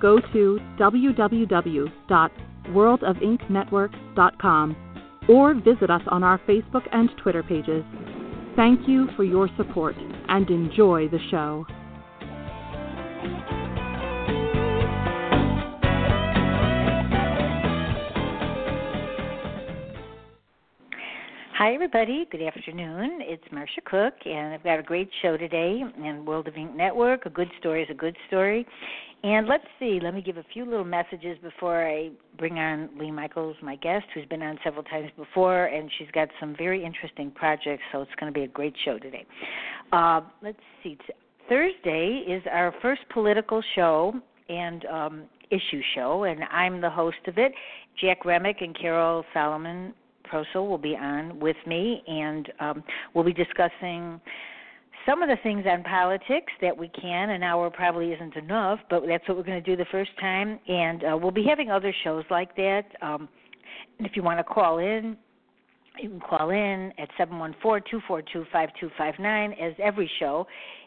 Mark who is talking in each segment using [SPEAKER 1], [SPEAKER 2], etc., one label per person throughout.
[SPEAKER 1] go to www.worldofinknetwork.com or visit us on our Facebook and Twitter pages. Thank you for your support and enjoy the show.
[SPEAKER 2] Hi, everybody. Good afternoon. It's Marsha Cook, and I've got a great show today in World of Ink Network. A good story is a good story. And let's see, let me give a few little messages before I bring on Leigh Michaels, my guest, who's been on several times before, and she's got some very interesting projects, so it's going to be a great show today. Uh, let's see, Thursday is our first political show and um, issue show, and I'm the host of it. Jack Remick and Carol Solomon Proso will be on with me, and um, we'll be discussing some of the things on politics that we can. An hour probably isn't enough, but that's what we're going to do the first time, and uh, we'll be having other shows like that. Um, and if you want to call in, you can call in at seven one four two four two five two five nine as every show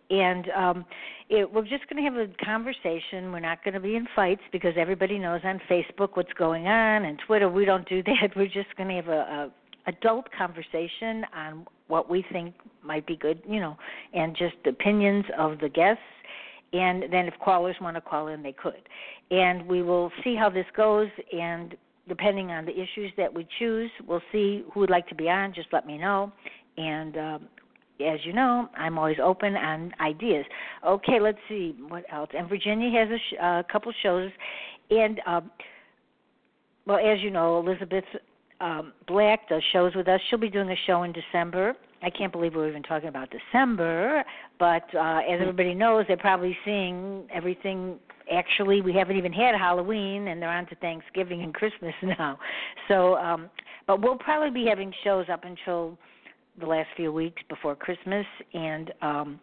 [SPEAKER 2] and um it, we're just going to have a conversation. We're not going to be in fights because everybody knows on facebook what's going on and twitter. We don't do that. We're just going to have a, a adult conversation on what we think might be good you know and just opinions of the guests. And then if callers want to call in they could. And we will see how this goes. And depending on the issues that we choose we'll see who would like to be on. Just let me know. And um, as you know, I'm always open on ideas. Okay, let's see what else. And Virginia has a sh- uh, couple shows, and um, well, as you know, Elizabeth um, Black does shows with us. She'll be doing a show in December. I can't believe we're even talking about December, but uh, as everybody knows, they're probably seeing everything. Actually, we haven't even had Halloween, and they're on to Thanksgiving and Christmas now. So, um, but we'll probably be having shows up until the last few weeks before Christmas, and um,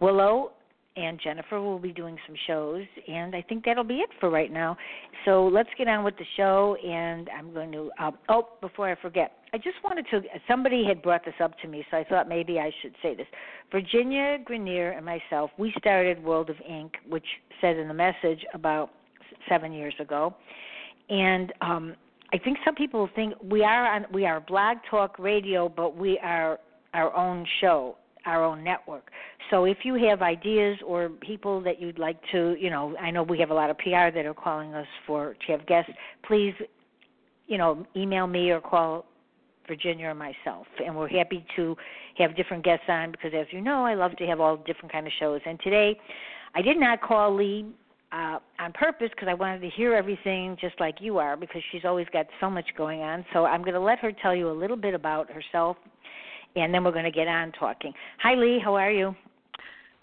[SPEAKER 2] Willow and Jennifer will be doing some shows, and I think that'll be it for right now. So let's get on with the show, and I'm going to. Um, oh, before I forget, I just wanted to. Somebody had brought this up to me, so I thought maybe I should say this. Virginia Grenier and myself, we started World of Ink, which said in the message about seven years ago, and um, I think some people think we are on we are blog talk radio, but we are our own show, our own network. So if you have ideas or people that you'd like to, you know, I know we have a lot of PR that are calling us for to have guests. Please, you know, email me or call Virginia or myself, and we're happy to have different guests on because, as you know, I love to have all different kind of shows. And today, I did not call Leigh uh, on purpose because I wanted to hear everything just like you are because she's always got so much going on. So I'm going to let her tell you a little bit about herself, and then we're going to get on talking. Hi, Leigh. How are you?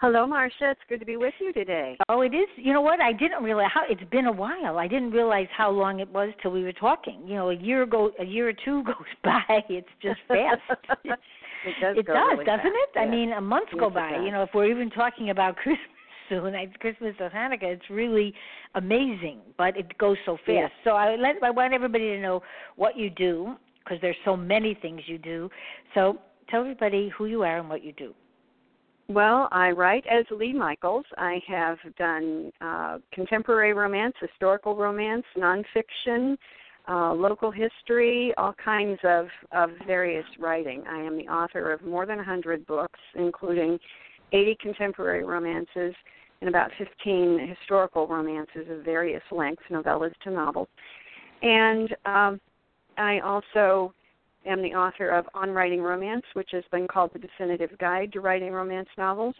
[SPEAKER 3] Hello, Marsha. It's good to be with you today.
[SPEAKER 2] Oh, it is. You know what? I didn't realize how it's been a while. I didn't realize how long it was till we were talking. You know, a year ago, a year or two goes by. It's just fast.
[SPEAKER 3] it does.
[SPEAKER 2] It does,
[SPEAKER 3] really
[SPEAKER 2] doesn't
[SPEAKER 3] fast,
[SPEAKER 2] it? I mean, a month
[SPEAKER 3] Yes,
[SPEAKER 2] go by. You know, if we're even talking about Christmas soon, it's Christmas or Hanukkah. It's really amazing, but it goes so fast.
[SPEAKER 3] Yes.
[SPEAKER 2] So I let I want everybody to know what you do because there's so many things you do. So tell everybody who you are and what you do.
[SPEAKER 3] Well, I write as Leigh Michaels. I have done uh, contemporary romance, historical romance, nonfiction, uh, local history, all kinds of, of various writing. I am the author of more than 100 books, including 80 contemporary romances and about 15 historical romances of various lengths, novellas to novels. And um, I also am the author of On Writing Romance, which has been called the definitive guide to writing romance novels.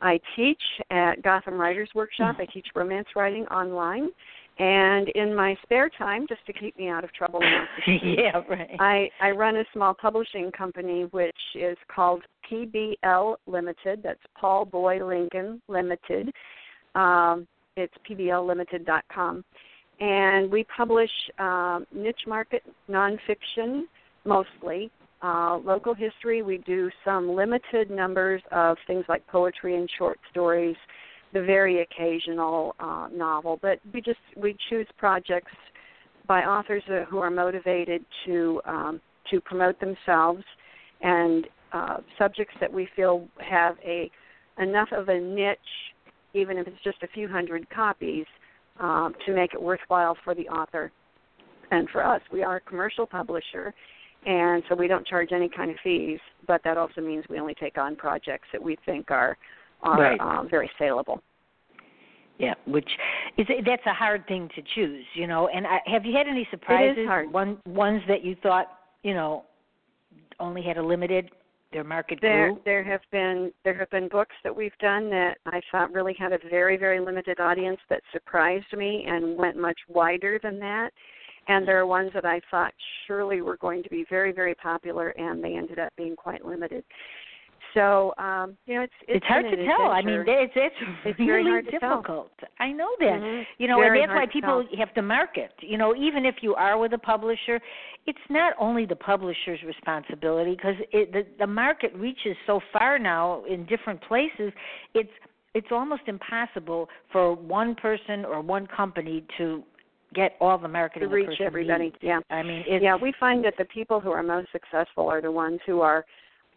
[SPEAKER 3] I teach at Gotham Writers Workshop. I teach romance writing online. And in my spare time, just to keep me out of trouble,
[SPEAKER 2] yeah, right.
[SPEAKER 3] I, I run a small publishing company which is called PBL Limited. That's Paul Boy Lincoln Limited. Um, it's pbllimited.com. And we publish um, niche market nonfiction mostly. Uh, local history, we do some limited numbers of things like poetry and short stories, the very occasional uh, novel. But we just we choose projects by authors who are motivated to um, to promote themselves and uh, subjects that we feel have a enough of a niche, even if it's just a few hundred copies, um, to make it worthwhile for the author and for us. We are a commercial publisher, and so we don't charge any kind of fees. But that also means we only take on projects that we think are are
[SPEAKER 2] right.
[SPEAKER 3] um, very saleable.
[SPEAKER 2] Yeah, which is that's a hard thing to choose, you know. And I, have you had any surprises?
[SPEAKER 3] It is hard.
[SPEAKER 2] One ones that you thought, you know, only had a limited their market
[SPEAKER 3] there,
[SPEAKER 2] grew?
[SPEAKER 3] There have been there have been books that we've done that I thought really had a very very limited audience that surprised me and went much wider than that. And there are ones that I thought surely were going to be very very popular, and they ended up being quite limited. So um, you know, it's it's,
[SPEAKER 2] it's hard to tell.
[SPEAKER 3] Adventure.
[SPEAKER 2] I mean, it's it's,
[SPEAKER 3] it's
[SPEAKER 2] really
[SPEAKER 3] very
[SPEAKER 2] difficult. I know that.
[SPEAKER 3] Mm-hmm.
[SPEAKER 2] You know,
[SPEAKER 3] very
[SPEAKER 2] and that's why people have to market. You know, even if you are with a publisher, it's not only the publisher's responsibility because the the market reaches so far now in different places. It's it's almost impossible for one person or one company to get all the marketing
[SPEAKER 3] to reach everybody.
[SPEAKER 2] Needs.
[SPEAKER 3] Yeah,
[SPEAKER 2] I mean, it's,
[SPEAKER 3] yeah, we find that the people who are most successful are the ones who are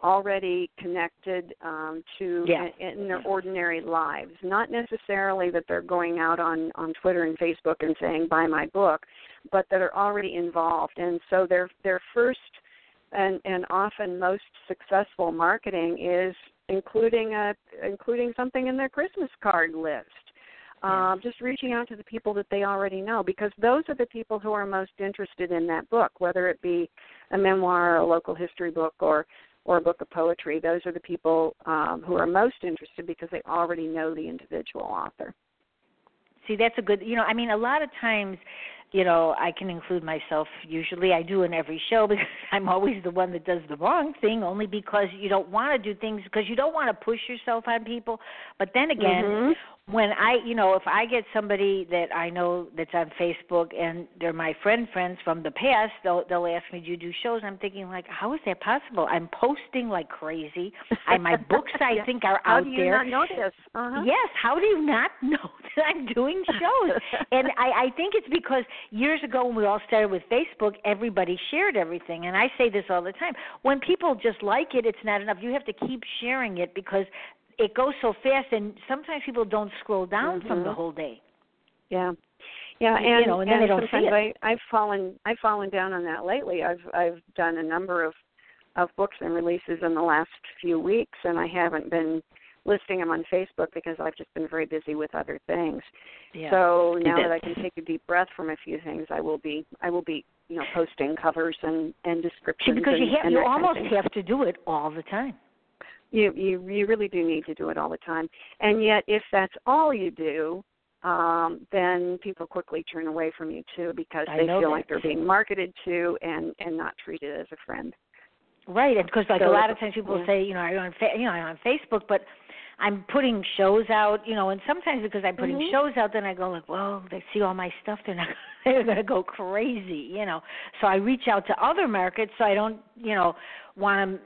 [SPEAKER 3] already connected um, to in, in their ordinary lives. Not necessarily that they're going out on on Twitter and Facebook and saying buy my book, but that are already involved. And so their their first and and often most successful marketing is including a including something in their Christmas card list. Um, just reaching out to the people that they already know because those are the people who are most interested in that book, whether it be a memoir, or a local history book, or or a book of poetry. Those are the people um, who are most interested because they already know the individual author.
[SPEAKER 2] See, that's a good. You know, I mean, a lot of times, you know, I can include myself. Usually, I do in every show because I'm always the one that does the wrong thing. Only because you don't want to do things because you don't want to push yourself on people. But then again,
[SPEAKER 3] mm-hmm
[SPEAKER 2] when I, you know, if I get somebody that I know that's on Facebook and they're my friend friends from the past, they'll they'll ask me, "Do you do shows?" I'm thinking like, "How is that possible? I'm posting like crazy. I my books I
[SPEAKER 3] yeah.
[SPEAKER 2] think are
[SPEAKER 3] how
[SPEAKER 2] out
[SPEAKER 3] do you
[SPEAKER 2] there.
[SPEAKER 3] not know this? Uh-huh.
[SPEAKER 2] Yes, how do you not know that I'm doing shows? and I I think it's because years ago when we all started with Facebook, everybody shared everything, and I say this all the time. When people just like it, it's not enough. You have to keep sharing it because it goes so fast, and sometimes people don't scroll down
[SPEAKER 3] mm-hmm.
[SPEAKER 2] from the whole day.
[SPEAKER 3] Yeah, yeah,
[SPEAKER 2] You
[SPEAKER 3] and,
[SPEAKER 2] know, and then they don't see
[SPEAKER 3] sometimes
[SPEAKER 2] it.
[SPEAKER 3] I, I've fallen I've fallen down on that lately. I've I've done a number of of books and releases in the last few weeks, and I haven't been listing them on Facebook because I've just been very busy with other things.
[SPEAKER 2] Yeah.
[SPEAKER 3] So now
[SPEAKER 2] that-
[SPEAKER 3] I can take a deep breath from a few things, I will be I will be you know posting covers and and
[SPEAKER 2] See,
[SPEAKER 3] descriptions.
[SPEAKER 2] because
[SPEAKER 3] and,
[SPEAKER 2] you have you
[SPEAKER 3] that kind of
[SPEAKER 2] almost have to do it all the time.
[SPEAKER 3] You you you really do need to do it all the time. And yet, if that's all you do, um, then people quickly turn away from you too because they feel
[SPEAKER 2] that.
[SPEAKER 3] like they're being marketed to and and not treated as a friend.
[SPEAKER 2] Right, and because like
[SPEAKER 3] So
[SPEAKER 2] a lot of times people
[SPEAKER 3] yeah.
[SPEAKER 2] say, you know, I'm on, fa- you know, I'm on Facebook, but I'm putting shows out, you know, and sometimes because I'm putting
[SPEAKER 3] Mhm.
[SPEAKER 2] shows out, then I go like, well, they see all my stuff, they're not, they're gonna go crazy, you know. So I reach out to other markets, so I don't, you know, want to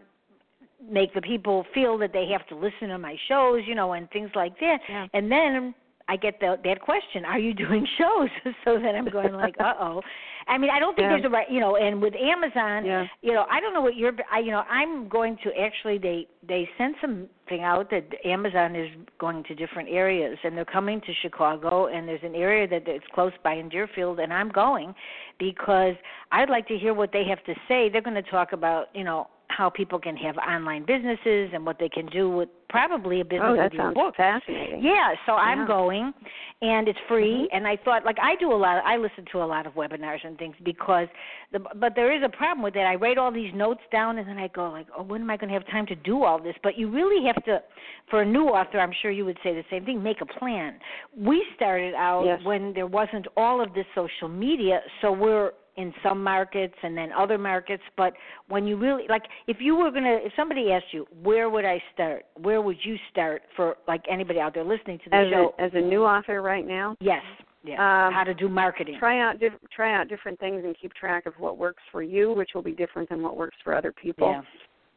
[SPEAKER 2] make the people feel that they have to listen to my shows, you know, and things like that.
[SPEAKER 3] Yeah.
[SPEAKER 2] And then I get the, that question, "Are you doing shows?" so then I'm going like, "Uh oh." I mean, I don't think
[SPEAKER 3] Yeah.
[SPEAKER 2] there's a right, you know. And with Amazon,
[SPEAKER 3] Yeah.
[SPEAKER 2] you know, I don't know what you're, I, you know, I'm going to actually they they sent something out that Amazon is going to different areas and they're coming to Chicago and there's an area that it's close by in Deerfield and I'm going because I'd like to hear what they have to say. They're going to talk about, you know, how people can have online businesses and what they can do with probably a business
[SPEAKER 3] oh, that
[SPEAKER 2] with your
[SPEAKER 3] sounds
[SPEAKER 2] book.
[SPEAKER 3] fascinating.
[SPEAKER 2] Yeah, so I'm going, and it's free.
[SPEAKER 3] Mhm.
[SPEAKER 2] And I thought, like, I do a lot. I listen to a lot of webinars and things because, the, but there is a problem with that. I write all these notes down, and then I go, like, oh, when am I going to have time to do all this? But you really have to, for a new author, I'm sure you would say the same thing. Make a plan. We started out
[SPEAKER 3] Yes.
[SPEAKER 2] when there wasn't all of this social media, so we're in some markets and then other markets but when you really like if you were going to if somebody asked you where would i start? Where would you start for like anybody out there listening to the
[SPEAKER 3] As
[SPEAKER 2] show?
[SPEAKER 3] a, as a new author right now,
[SPEAKER 2] yes. Yeah
[SPEAKER 3] Um,
[SPEAKER 2] how to do marketing.
[SPEAKER 3] try out diff- try out different things and keep track of what works for you, which will be different than what works for other people.
[SPEAKER 2] yeah.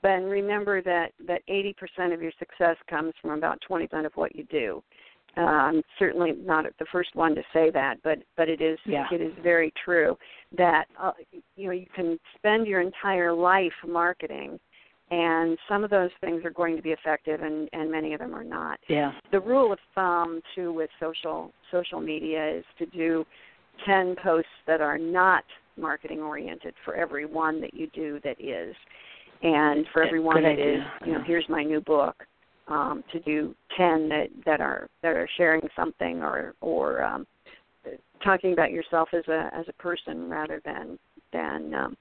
[SPEAKER 3] But remember that that 80% of your success comes from about 20% of what you do. Uh, I'm certainly not the first one to say that, but but it is
[SPEAKER 2] Yeah.
[SPEAKER 3] it is very true that uh, you know you can spend your entire life marketing, and some of those things are going to be effective, and and many of them are not.
[SPEAKER 2] Yeah.
[SPEAKER 3] The rule of thumb too with social social media is to do 10 posts that are not marketing oriented for every one that you do that is. And for every one that
[SPEAKER 2] idea.
[SPEAKER 3] is you know here's my new book um, to do 10 that that are that are sharing something or or um, talking about yourself as a as a person rather than than um,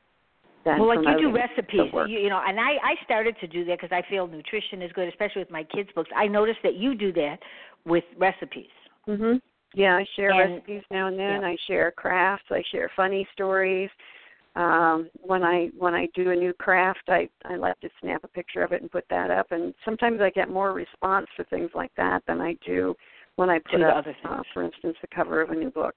[SPEAKER 2] well, like you do recipes, you, you know, and I I started to do that because I feel nutrition is good, especially with my kids' books. I noticed that you do that with recipes.
[SPEAKER 3] Mhm. Yeah, I share
[SPEAKER 2] And-
[SPEAKER 3] recipes now and then.
[SPEAKER 2] yeah.
[SPEAKER 3] I share crafts. I share funny stories. Um, when I when I do a new craft, I I like to snap a picture of it and put that up. And sometimes I get more response for things like that than I do when I put up,
[SPEAKER 2] other
[SPEAKER 3] uh, for instance, the cover of a new book.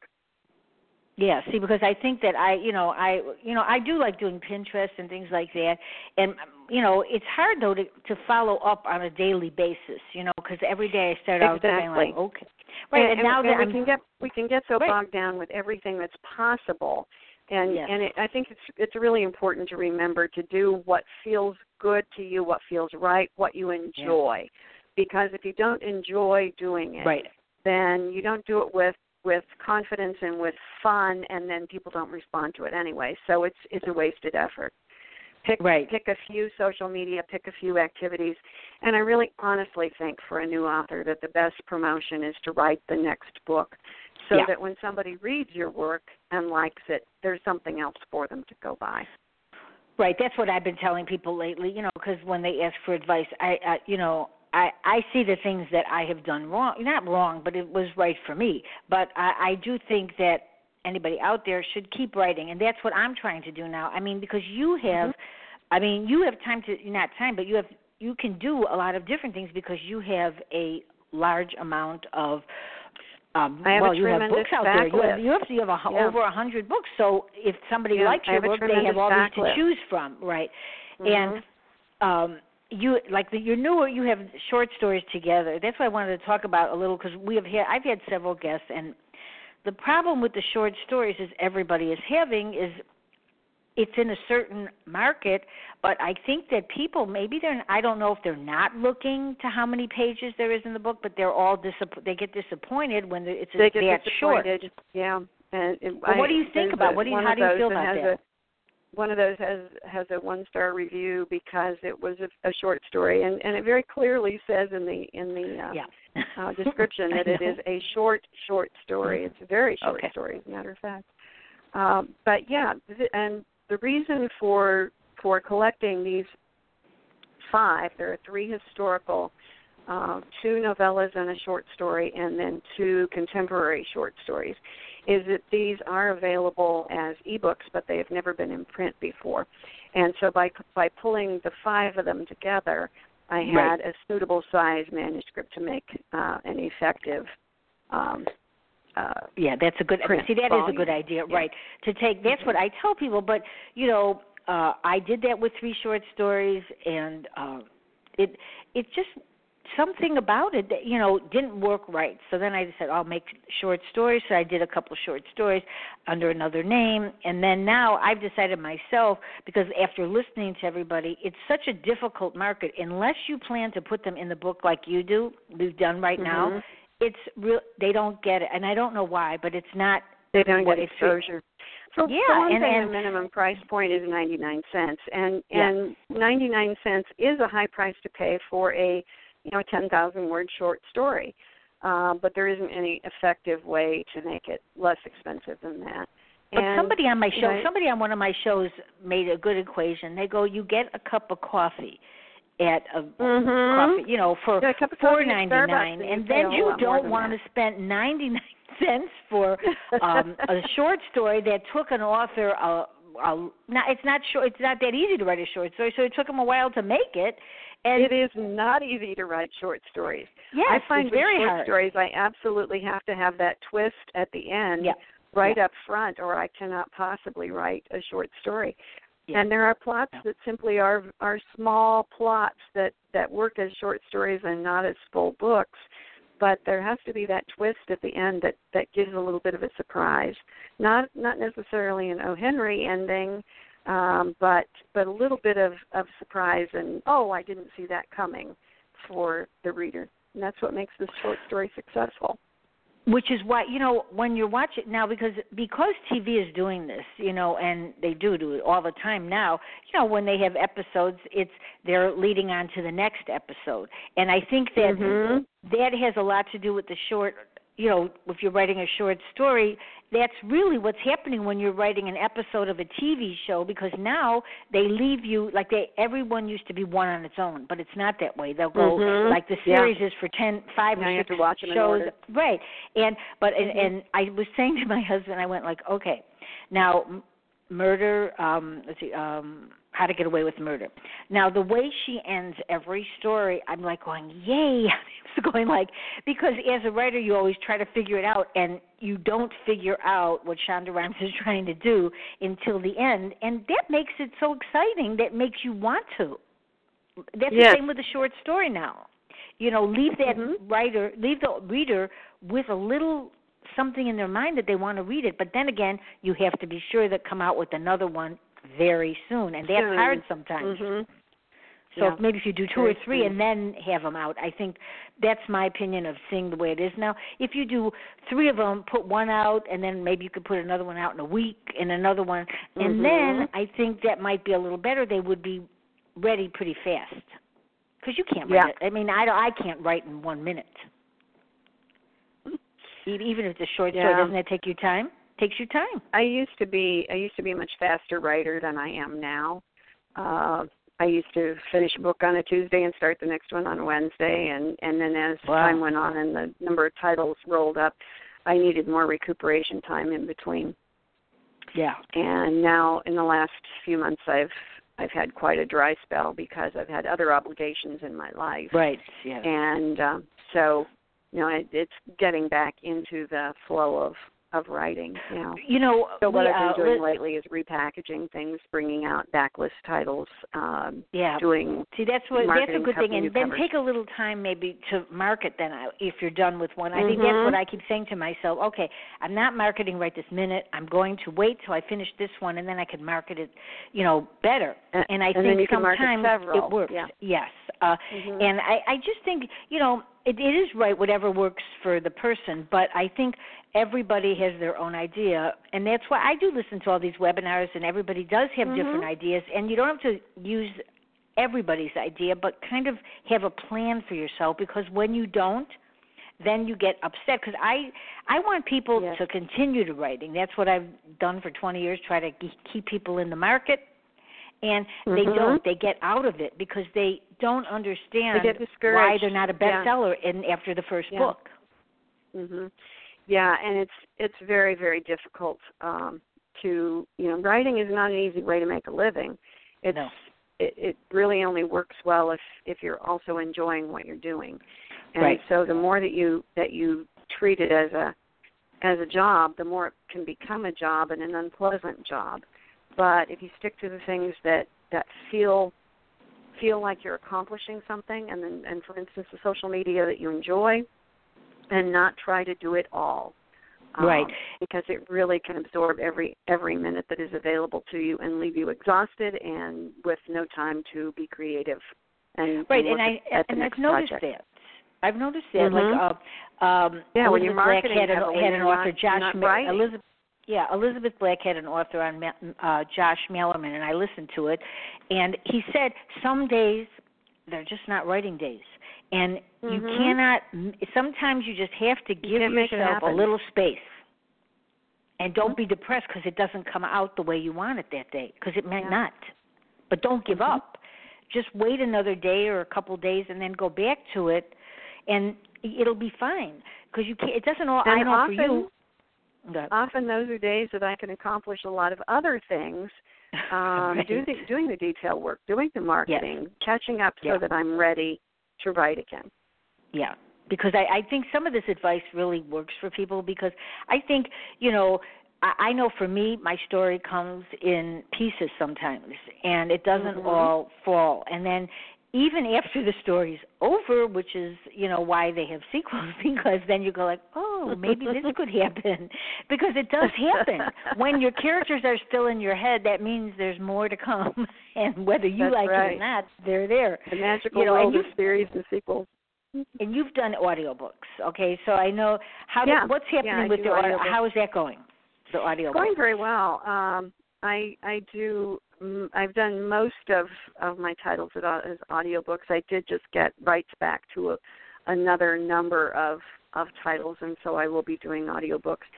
[SPEAKER 2] Yeah, see, because I think that I, you know, I, you know, I do like doing Pinterest and things like that, and you know, it's hard though to to follow up on a daily basis, you know, because every day I start out saying like, okay, right, and, now that
[SPEAKER 3] we
[SPEAKER 2] I'm,
[SPEAKER 3] can get we can get so
[SPEAKER 2] Right.
[SPEAKER 3] bogged down with everything that's possible, and
[SPEAKER 2] Yes.
[SPEAKER 3] and it, I think it's it's really important to remember to do what feels good to you, what feels right, what you enjoy, because if you don't enjoy doing it,
[SPEAKER 2] right,
[SPEAKER 3] then you don't do it with with confidence and with fun, and then people don't respond to it anyway. So it's it's a wasted effort. Pick
[SPEAKER 2] Right.
[SPEAKER 3] pick a few social media, pick a few activities, and I really honestly think for a new author that the best promotion is to write the next book, so
[SPEAKER 2] Yeah.
[SPEAKER 3] that when somebody reads your work and likes it, there's something else for them to go by.
[SPEAKER 2] right. That's what I've been telling people lately, you know, because when they ask for advice, I, I, you know. I, I see the things that I have done wrong, not wrong, but it was right for me. But I, I do think that anybody out there should keep writing, and that's what I'm trying to do now. I mean, because you have, mm-hmm. I mean, you have time to not time, but you have you can do a lot of different things because you have a large amount of. Um,
[SPEAKER 3] I have a
[SPEAKER 2] well, you have books out there. You have you have, you have a,
[SPEAKER 3] Yeah.
[SPEAKER 2] over a hundred books. So if somebody
[SPEAKER 3] Yeah,
[SPEAKER 2] likes your book, they have all these to choose from, right?
[SPEAKER 3] Mhm.
[SPEAKER 2] And um you like the, your newer you have short stories together that's what i wanted to talk about a little because we have had i've had several guests and the problem with the short stories is everybody is having is it's in a certain market but i think that people maybe they're i don't know if they're not looking to how many pages there is in the book but they're all disapp- they get disappointed when it's
[SPEAKER 3] they get
[SPEAKER 2] that short.
[SPEAKER 3] Yeah. And it,
[SPEAKER 2] Well, what do you think about-
[SPEAKER 3] a-
[SPEAKER 2] what do you- how do you feel about that?
[SPEAKER 3] A, one of those has has a one star review because it was a, a short story and and it very clearly says in the in the uh,
[SPEAKER 2] yeah
[SPEAKER 3] uh, description that it is a short short story. It's a very short
[SPEAKER 2] Okay.
[SPEAKER 3] story, as a matter of fact. Um, but yeah, th- and the reason for for collecting these five, there are three historical, uh, two novellas and a short story, and then two contemporary short stories, is that these are available as ebooks, but they have never been in print before. And so by by pulling the five of them together, I
[SPEAKER 2] Right.
[SPEAKER 3] had a suitable size manuscript to make uh, an effective. Um, uh,
[SPEAKER 2] Yeah, that's a good.
[SPEAKER 3] print
[SPEAKER 2] See, that is a good idea,
[SPEAKER 3] Yeah.
[SPEAKER 2] right? To take that's what I tell people. But you know, uh, I did that with three short stories, and uh, it it just something about it that you know didn't work right. So then I said I'll make short stories. So I did a couple short stories under another name, and then now I've decided myself because after listening to everybody, it's such a difficult market unless you plan to put them in the book like you do. We've done right now
[SPEAKER 3] Mhm.
[SPEAKER 2] It's real they don't get it and i don't know why but it's not
[SPEAKER 3] They don't get exposure. So
[SPEAKER 2] Yeah,
[SPEAKER 3] one
[SPEAKER 2] and- and-
[SPEAKER 3] the minimum price point is ninety nine cents, and
[SPEAKER 2] Yeah.
[SPEAKER 3] and ninety nine cents is a high price to pay for a you know ten thousand word short story. Uh, but there isn't any effective way to make it less expensive than that.
[SPEAKER 2] But
[SPEAKER 3] and,
[SPEAKER 2] somebody on my
[SPEAKER 3] you
[SPEAKER 2] show,
[SPEAKER 3] know,
[SPEAKER 2] somebody on one of my shows made a good equation. They go, you get a cup of coffee at a
[SPEAKER 3] Mhm.
[SPEAKER 2] coffee, you know, for
[SPEAKER 3] Yeah, a cup of
[SPEAKER 2] four ninety nine,
[SPEAKER 3] and
[SPEAKER 2] and
[SPEAKER 3] you pay a
[SPEAKER 2] then you don't want to spend ninety nine cents for um a short story that took an author a, a not it's not short it's not that easy to write a short story, so it took him a while to make it. And
[SPEAKER 3] it is not easy to write short stories.
[SPEAKER 2] yes,
[SPEAKER 3] I find
[SPEAKER 2] very
[SPEAKER 3] short
[SPEAKER 2] hard.
[SPEAKER 3] stories I absolutely have to have that twist at the end
[SPEAKER 2] Yeah.
[SPEAKER 3] right
[SPEAKER 2] Yeah.
[SPEAKER 3] up front or I cannot possibly write a short story.
[SPEAKER 2] Yeah.
[SPEAKER 3] And there are plots that simply are are small plots that that work as short stories and not as full books. But there has to be that twist at the end that that gives a little bit of a surprise. Not not necessarily an O. Henry ending, um, but but a little bit of of surprise and oh, I didn't see that coming for the reader. And that's what makes this short story successful.
[SPEAKER 2] Which is why you know when you're watching now because because TV is doing this, you know, and they do do it all the time now. You know, when they have episodes, it's they're leading on to the next episode, and I think that
[SPEAKER 3] Mhm.
[SPEAKER 2] that has a lot to do with the short. You know, if you're writing a short story, that's really what's happening when you're writing an episode of a TV show because now they leave you like they everyone used to be one on its own, but it's not that way. They'll go
[SPEAKER 3] Mhm.
[SPEAKER 2] like the
[SPEAKER 3] Yeah.
[SPEAKER 2] series is for ten, five
[SPEAKER 3] Now
[SPEAKER 2] or
[SPEAKER 3] you have
[SPEAKER 2] six
[SPEAKER 3] to watch them in
[SPEAKER 2] shows, right? And but and,
[SPEAKER 3] Mhm.
[SPEAKER 2] and I was saying to my husband, I went like, okay, now m- murder. um Let's see. um how to get away with murder. Now the way she ends every story, I'm like going, yay! I was going like because as a writer, you always try to figure it out, and you don't figure out what Shonda Rhimes is trying to do until the end, and that makes it so exciting. That makes you want to. That's
[SPEAKER 3] Yes.
[SPEAKER 2] the same with a short story now. You know, leave that
[SPEAKER 3] Mhm.
[SPEAKER 2] writer, leave the reader with a little something in their mind that they want to read it. But then again, you have to be sure that come out with another one very soon, and that's
[SPEAKER 3] Soon.
[SPEAKER 2] hard sometimes.
[SPEAKER 3] Mhm.
[SPEAKER 2] So
[SPEAKER 3] Yeah.
[SPEAKER 2] if maybe if you do two
[SPEAKER 3] Very
[SPEAKER 2] or three
[SPEAKER 3] soon.
[SPEAKER 2] and then have them out, I think that's my opinion of seeing the way it is now. If you do three of them, put one out, and then maybe you could put another one out in a week, and another one, and
[SPEAKER 3] Mhm.
[SPEAKER 2] then I think that might be a little better. They would be ready pretty fast because you can't write
[SPEAKER 3] Yeah.
[SPEAKER 2] it. I mean, I don't- I can't write in one minute. Even if it's a short story, doesn't that take you time? Takes you time.
[SPEAKER 3] I used to be I used to be a much faster writer than I am now. Uh I used to finish a book on a Tuesday and start the next one on a Wednesday and and then as
[SPEAKER 2] Wow.
[SPEAKER 3] time went on and the number of titles rolled up, I needed more recuperation time in between.
[SPEAKER 2] Yeah.
[SPEAKER 3] And now in the last few months I've I've had quite a dry spell because I've had other obligations in my life.
[SPEAKER 2] Right. Yeah.
[SPEAKER 3] And um so you know, it, it's getting back into the flow of of writing now.
[SPEAKER 2] You know,
[SPEAKER 3] So what
[SPEAKER 2] we,
[SPEAKER 3] I've been
[SPEAKER 2] uh,
[SPEAKER 3] doing lately is repackaging things, bringing out backlist titles, um,
[SPEAKER 2] yeah.
[SPEAKER 3] doing
[SPEAKER 2] See, that's what that's a good thing, and then
[SPEAKER 3] covers.
[SPEAKER 2] take a little time maybe to market. Then if you're done with one, I think that's
[SPEAKER 3] Mhm.
[SPEAKER 2] what I keep saying to myself. Okay, I'm not marketing right this minute. I'm going to wait till I finish this one, and then I can market it, you know, better.
[SPEAKER 3] And-
[SPEAKER 2] And I
[SPEAKER 3] and
[SPEAKER 2] think
[SPEAKER 3] you can market
[SPEAKER 2] sometimes it works.
[SPEAKER 3] yeah.
[SPEAKER 2] Yes, uh,
[SPEAKER 3] Mhm.
[SPEAKER 2] and I I just think you know it, it is right whatever works for the person, but I think everybody has their own idea, and that's why I do listen to all these webinars, and everybody does have
[SPEAKER 3] Mhm.
[SPEAKER 2] different ideas, and you don't have to use everybody's idea, but kind of have a plan for yourself because when you don't, then you get upset because I I want people
[SPEAKER 3] Yes.
[SPEAKER 2] to continue to writing. That's what I've done for 20 years, try to keep people in the market. And they
[SPEAKER 3] Mhm.
[SPEAKER 2] don't. They get out of it because they don't understand
[SPEAKER 3] They
[SPEAKER 2] why they're not a
[SPEAKER 3] Yeah.
[SPEAKER 2] bestseller in after the first
[SPEAKER 3] Yeah.
[SPEAKER 2] book.
[SPEAKER 3] Mhm. Yeah, and it's it's very very difficult um to, you know, writing is not an easy way to make a living. It's
[SPEAKER 2] No.
[SPEAKER 3] it, it really only works well if if you're also enjoying what you're doing. And
[SPEAKER 2] Right.
[SPEAKER 3] so the more that you that you treat it as a as a job, the more it can become a job and an unpleasant job. But if you stick to the things that that feel feel like you're accomplishing something and then and for instance the social media that you enjoy and not try to do it all. Um,
[SPEAKER 2] Right.
[SPEAKER 3] Because it really can absorb every every minute that is available to you and leave you exhausted and with no time to be creative and
[SPEAKER 2] Right,
[SPEAKER 3] and,
[SPEAKER 2] and i
[SPEAKER 3] at, at
[SPEAKER 2] and i've noticed
[SPEAKER 3] project.
[SPEAKER 2] that. I've noticed that.
[SPEAKER 3] Mhm.
[SPEAKER 2] Like uh, um
[SPEAKER 3] Yeah, when you're
[SPEAKER 2] Elizabeth Black
[SPEAKER 3] marketing
[SPEAKER 2] had an had an author
[SPEAKER 3] not-
[SPEAKER 2] Josh
[SPEAKER 3] not writing.
[SPEAKER 2] Elizabeth Yeah, Elizabeth Black had an author on uh, Josh Malerman, and I listened to it, and he said some days they're just not writing days, and
[SPEAKER 3] mm-hmm.
[SPEAKER 2] you cannot. Sometimes you just have to give yourself a little space, and don't be depressed because it doesn't come out the way you want it that day, because it might
[SPEAKER 3] yeah.
[SPEAKER 2] not. But don't give
[SPEAKER 3] mm-hmm.
[SPEAKER 2] up. Just wait another day or a couple days, and then go back to it, and it'll be fine. Because you can't. It doesn't all.
[SPEAKER 3] And
[SPEAKER 2] I know
[SPEAKER 3] often,
[SPEAKER 2] for you
[SPEAKER 3] Often those are days that I can accomplish a lot of other things. Um,
[SPEAKER 2] right.
[SPEAKER 3] do the, doing the detail work, doing the marketing,
[SPEAKER 2] yes.
[SPEAKER 3] catching up
[SPEAKER 2] yeah.
[SPEAKER 3] so that I'm ready to write again.
[SPEAKER 2] Yeah, because I, I think some of this advice really works for people because I think you know I, I know for me my story comes in pieces sometimes and it doesn't
[SPEAKER 3] mm-hmm.
[SPEAKER 2] all fall and then even after the story's over, which is you know why they have sequels, because then you go like, oh, maybe this could happen, because it does happen when your characters are still in your head. That means there's more to come, and whether you
[SPEAKER 3] That's
[SPEAKER 2] like
[SPEAKER 3] right.
[SPEAKER 2] it or not, they're there.
[SPEAKER 3] The magical
[SPEAKER 2] you know,
[SPEAKER 3] world of series and sequels.
[SPEAKER 2] And you've done audiobooks, okay? So I know how.
[SPEAKER 3] Yeah.
[SPEAKER 2] what's happening
[SPEAKER 3] yeah,
[SPEAKER 2] with the audio? How is that going? The audio.
[SPEAKER 3] Going very well. Um, I I do I've done most of of my titles as audiobooks. I did just get rights back to a, another number of of titles, and so I will be doing audiobooks.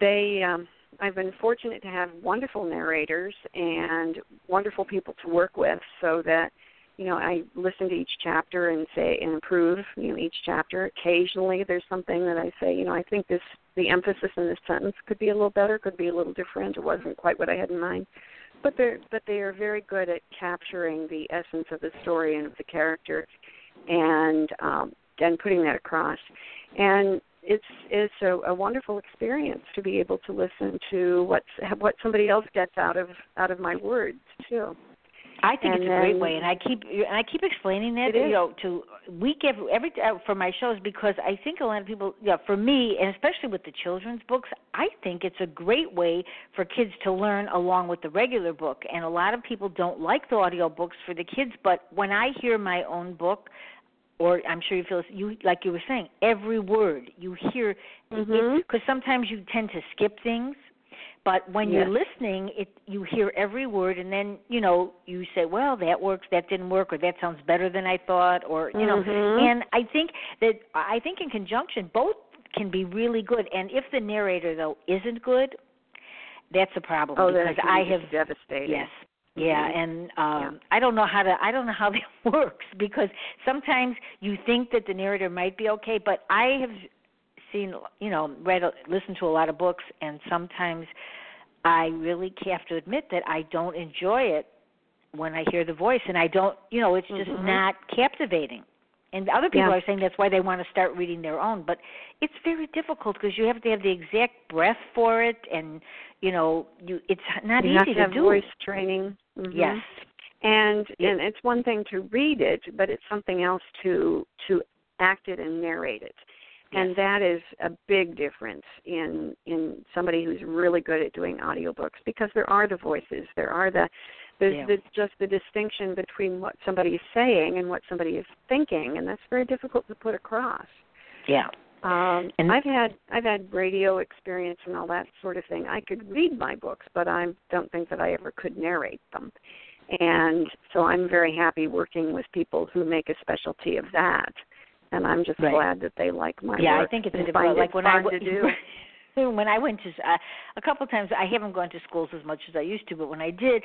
[SPEAKER 3] They, um, I've been fortunate to have wonderful narrators and wonderful people to work with, so that you know I listen to each chapter and say and improve you know each chapter. Occasionally, there's something that I say, you know, I think this the emphasis in this sentence could be a little better, could be a little different. It wasn't quite what I had in mind but they're but they are very good at capturing the essence of the story and of the character and um and putting that across. And it's it's a, a wonderful experience to be able to listen to what's what somebody else gets out of out of my words too
[SPEAKER 2] I think
[SPEAKER 3] and
[SPEAKER 2] it's a
[SPEAKER 3] then,
[SPEAKER 2] great way, and I keep and I keep explaining that you know to week every every uh, for my shows because I think a lot of people, yeah, for me, and especially with the children's books, I think it's a great way for kids to learn along with the regular book. And a lot of people don't like the audio books for the kids, but when I hear my own book, or I'm sure you feel you like you were saying every word you hear because
[SPEAKER 3] mm-hmm.
[SPEAKER 2] sometimes you tend to skip things but when
[SPEAKER 3] yes.
[SPEAKER 2] you're listening it you hear every word and then you know you say well that works that didn't work or that sounds better than i thought or you know
[SPEAKER 3] mm-hmm.
[SPEAKER 2] and i think that i think in conjunction both can be really good and if the narrator though isn't good that's a problem
[SPEAKER 3] oh,
[SPEAKER 2] because
[SPEAKER 3] i
[SPEAKER 2] have
[SPEAKER 3] devastating
[SPEAKER 2] yes yeah,
[SPEAKER 3] mm-hmm.
[SPEAKER 2] and um
[SPEAKER 3] yeah.
[SPEAKER 2] I don't know how to I don't know how that works because sometimes you think that the narrator might be okay, but I have seen, you know, read, listened to a lot of books, and sometimes I really have to admit that I don't enjoy it when I hear the voice, and I don't, you know, it's just
[SPEAKER 3] mm-hmm.
[SPEAKER 2] not captivating. And other people
[SPEAKER 3] yeah.
[SPEAKER 2] are saying that's why they want to start reading their own, but it's very difficult because you have to have the exact breath for it, and you know, you it's not
[SPEAKER 3] you
[SPEAKER 2] easy
[SPEAKER 3] have to, have
[SPEAKER 2] do.
[SPEAKER 3] voice training. Mm-hmm.
[SPEAKER 2] Yes,
[SPEAKER 3] and and it's one thing to read it, but it's something else to to act it and narrate it and that is a big difference in in somebody who's really good at doing audiobooks because there are the voices there are the there's
[SPEAKER 2] yeah.
[SPEAKER 3] the, just the distinction between what somebody is saying and what somebody is thinking and that's very difficult to put across.
[SPEAKER 2] Yeah.
[SPEAKER 3] Um
[SPEAKER 2] and
[SPEAKER 3] i've had i've had radio experience and all that sort of thing. I could read my books but i don't think that i ever could narrate them. And so i'm very happy working with people who make a specialty of that and I'm just
[SPEAKER 2] right.
[SPEAKER 3] glad that they like my
[SPEAKER 2] yeah,
[SPEAKER 3] work.
[SPEAKER 2] I think it's
[SPEAKER 3] and
[SPEAKER 2] a
[SPEAKER 3] find.
[SPEAKER 2] Like
[SPEAKER 3] it
[SPEAKER 2] when
[SPEAKER 3] fun
[SPEAKER 2] I w-
[SPEAKER 3] to do.
[SPEAKER 2] when I went to uh, a couple of times, I haven't gone to schools as much as I used to, but when I did,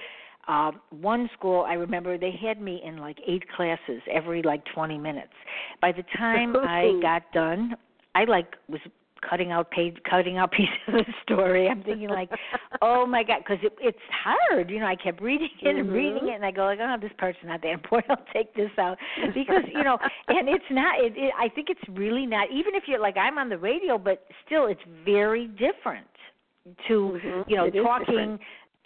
[SPEAKER 2] uh, one school I remember they had me in like eight classes every like 20 minutes. By the time I got done, I like was cutting out page cutting out pieces of the story i'm thinking like oh my god because it, it's hard you know i kept reading it and
[SPEAKER 3] mm-hmm.
[SPEAKER 2] reading it and i go like oh this part's not that important i'll take this out because you know and it's not it, it i think it's really not even if you're like i'm on the radio but still it's very different to
[SPEAKER 3] mm-hmm.
[SPEAKER 2] you know
[SPEAKER 3] it
[SPEAKER 2] talking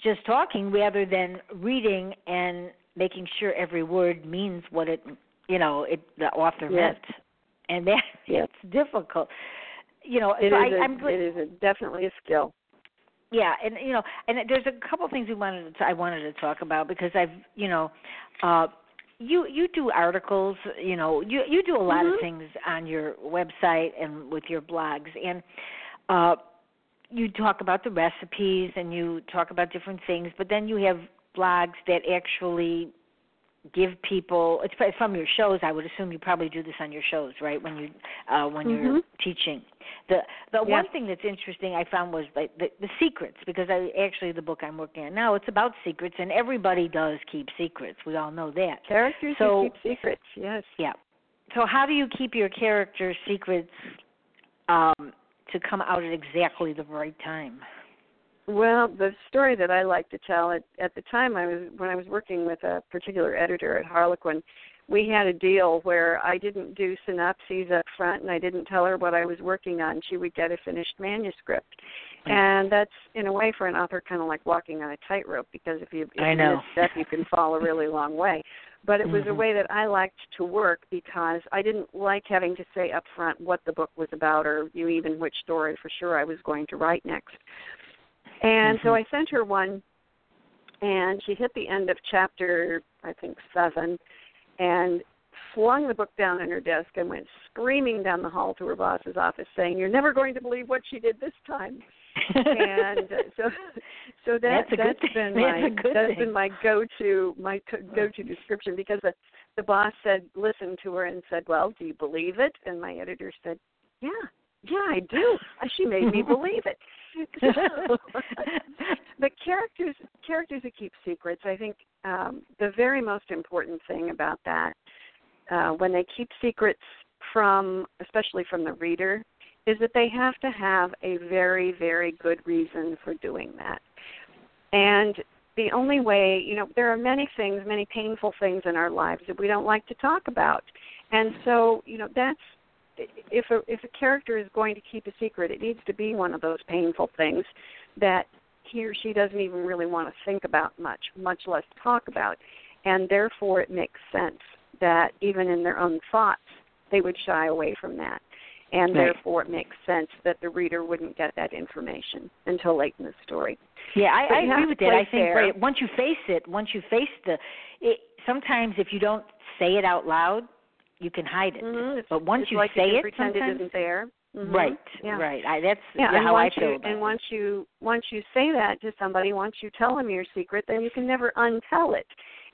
[SPEAKER 2] just talking rather than reading and making sure every word means what it you know it the author
[SPEAKER 3] yes.
[SPEAKER 2] meant and that
[SPEAKER 3] yes.
[SPEAKER 2] it's difficult you know,
[SPEAKER 3] it
[SPEAKER 2] so
[SPEAKER 3] is
[SPEAKER 2] I,
[SPEAKER 3] a,
[SPEAKER 2] I'm
[SPEAKER 3] it is a, definitely a skill.
[SPEAKER 2] Yeah, and you know, and there's a couple things we wanted to, I wanted to talk about because I've, you know, uh you you do articles, you know, you you do a lot
[SPEAKER 3] mm-hmm.
[SPEAKER 2] of things on your website and with your blogs and uh you talk about the recipes and you talk about different things, but then you have blogs that actually give people it's from your shows i would assume you probably do this on your shows right when you uh when
[SPEAKER 3] mm-hmm.
[SPEAKER 2] you're teaching. The the
[SPEAKER 3] yes.
[SPEAKER 2] one thing that's interesting i found was like the, the secrets because i actually the book i'm working on now it's about secrets and everybody does keep secrets we all know that.
[SPEAKER 3] Characters
[SPEAKER 2] so,
[SPEAKER 3] keep secrets yes.
[SPEAKER 2] Yeah. So how do you keep your characters secrets um to come out at exactly the right time
[SPEAKER 3] well, the story that I like to tell at at the time I was when I was working with a particular editor at Harlequin, we had a deal where I didn't do synopses up front and I didn't tell her what I was working on. She would get a finished manuscript. And that's in a way for an author kind of like walking on a tightrope because if you if
[SPEAKER 2] I
[SPEAKER 3] you
[SPEAKER 2] know.
[SPEAKER 3] misstep you can fall a really long way. But it was
[SPEAKER 2] mm-hmm.
[SPEAKER 3] a way that I liked to work because I didn't like having to say up front what the book was about or you even which story for sure I was going to write next. And
[SPEAKER 2] mm-hmm.
[SPEAKER 3] so I sent her one, and she hit the end of chapter, I think, seven, and flung the book down on her desk and went screaming down the hall to her boss's office saying, You're never going to believe what she did this time. and so so that
[SPEAKER 2] that's,
[SPEAKER 3] that's
[SPEAKER 2] been
[SPEAKER 3] my
[SPEAKER 2] that's,
[SPEAKER 3] that's
[SPEAKER 2] thing.
[SPEAKER 3] been my go to my go to description because the the boss said listened to her and said well do you believe it and my editor said yeah yeah i do she made me believe it but characters characters that keep secrets i think um the very most important thing about that uh when they keep secrets from especially from the reader is that they have to have a very very good reason for doing that. And the only way you know there are many things many painful things in our lives that we don't like to talk about. And so you know that's if a if a character is going to keep a secret, it needs to be one of those painful things that he or she doesn't even really want to think about much, much less talk about, and therefore it makes sense that even in their own thoughts they would shy away from that, and
[SPEAKER 2] right.
[SPEAKER 3] therefore it makes sense that the reader wouldn't get that information until late in the story.
[SPEAKER 2] Yeah, I, I agree with that. I think right, once you face it, once you face the, it, sometimes if you don't say it out loud, you can hide it.
[SPEAKER 3] Mm-hmm.
[SPEAKER 2] But once
[SPEAKER 3] it's
[SPEAKER 2] you
[SPEAKER 3] like
[SPEAKER 2] say
[SPEAKER 3] you
[SPEAKER 2] it,
[SPEAKER 3] pretend
[SPEAKER 2] sometimes,
[SPEAKER 3] it isn't there. Mm-hmm.
[SPEAKER 2] Right,
[SPEAKER 3] yeah.
[SPEAKER 2] right. I, that's
[SPEAKER 3] yeah,
[SPEAKER 2] how I feel
[SPEAKER 3] you,
[SPEAKER 2] about
[SPEAKER 3] And
[SPEAKER 2] it.
[SPEAKER 3] once you once you say that to somebody, once you tell them your secret, then you can never untell it.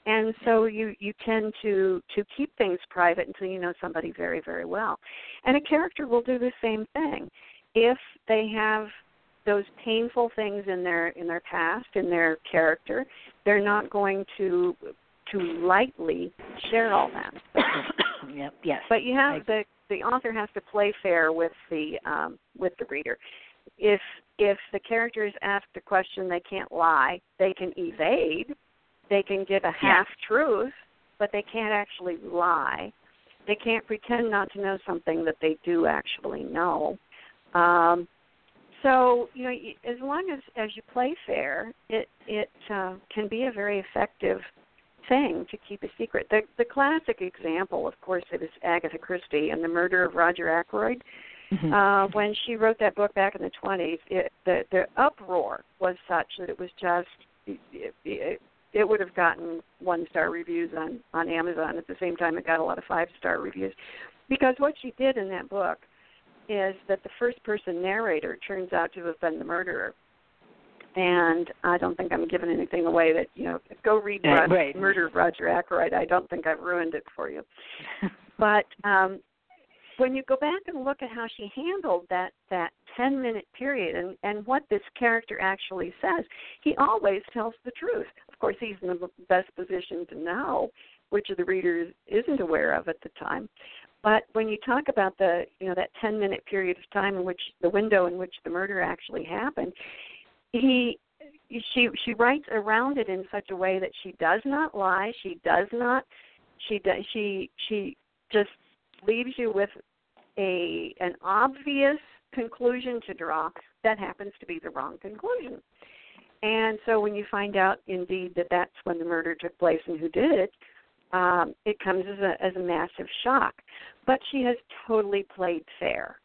[SPEAKER 3] And so you you tend to to keep things private until you know somebody very very well. And a character will do the same thing if they have those painful things in their in their past in their character. They're not going to to lightly share all that.
[SPEAKER 2] yep. Yes.
[SPEAKER 3] But you have the the author has to play fair with the um, with the reader. If if the character is asked a question they can't lie, they can evade. They can give a half truth, but they can't actually lie. They can't pretend not to know something that they do actually know. Um, so you know, as long as as you play fair, it it uh, can be a very effective thing to keep a secret. The the classic example, of course, it is Agatha Christie and the murder of Roger Ackroyd.
[SPEAKER 2] Mm-hmm.
[SPEAKER 3] Uh, when she wrote that book back in the 20s, it, the the uproar was such that it was just it, it, it would have gotten one star reviews on on Amazon. At the same time, it got a lot of five star reviews because what she did in that book is that the first person narrator turns out to have been the murderer and I don't think I'm giving anything away. That you know, go read
[SPEAKER 2] uh,
[SPEAKER 3] Rod-
[SPEAKER 2] right.
[SPEAKER 3] Murder of Roger Ackroyd. I don't think I've ruined it for you. but um, when you go back and look at how she handled that that 10 minute period and and what this character actually says, he always tells the truth. Of course, he's in the best position to know which of the readers isn't aware of at the time. But when you talk about the you know that 10 minute period of time in which the window in which the murder actually happened, he she she writes around it in such a way that she does not lie she does not she does she she just leaves you with a an obvious conclusion to draw that happens to be the wrong conclusion. And so when you find out indeed that that's when the murder took place and who did it um it comes as a as a massive shock. But she has totally played fair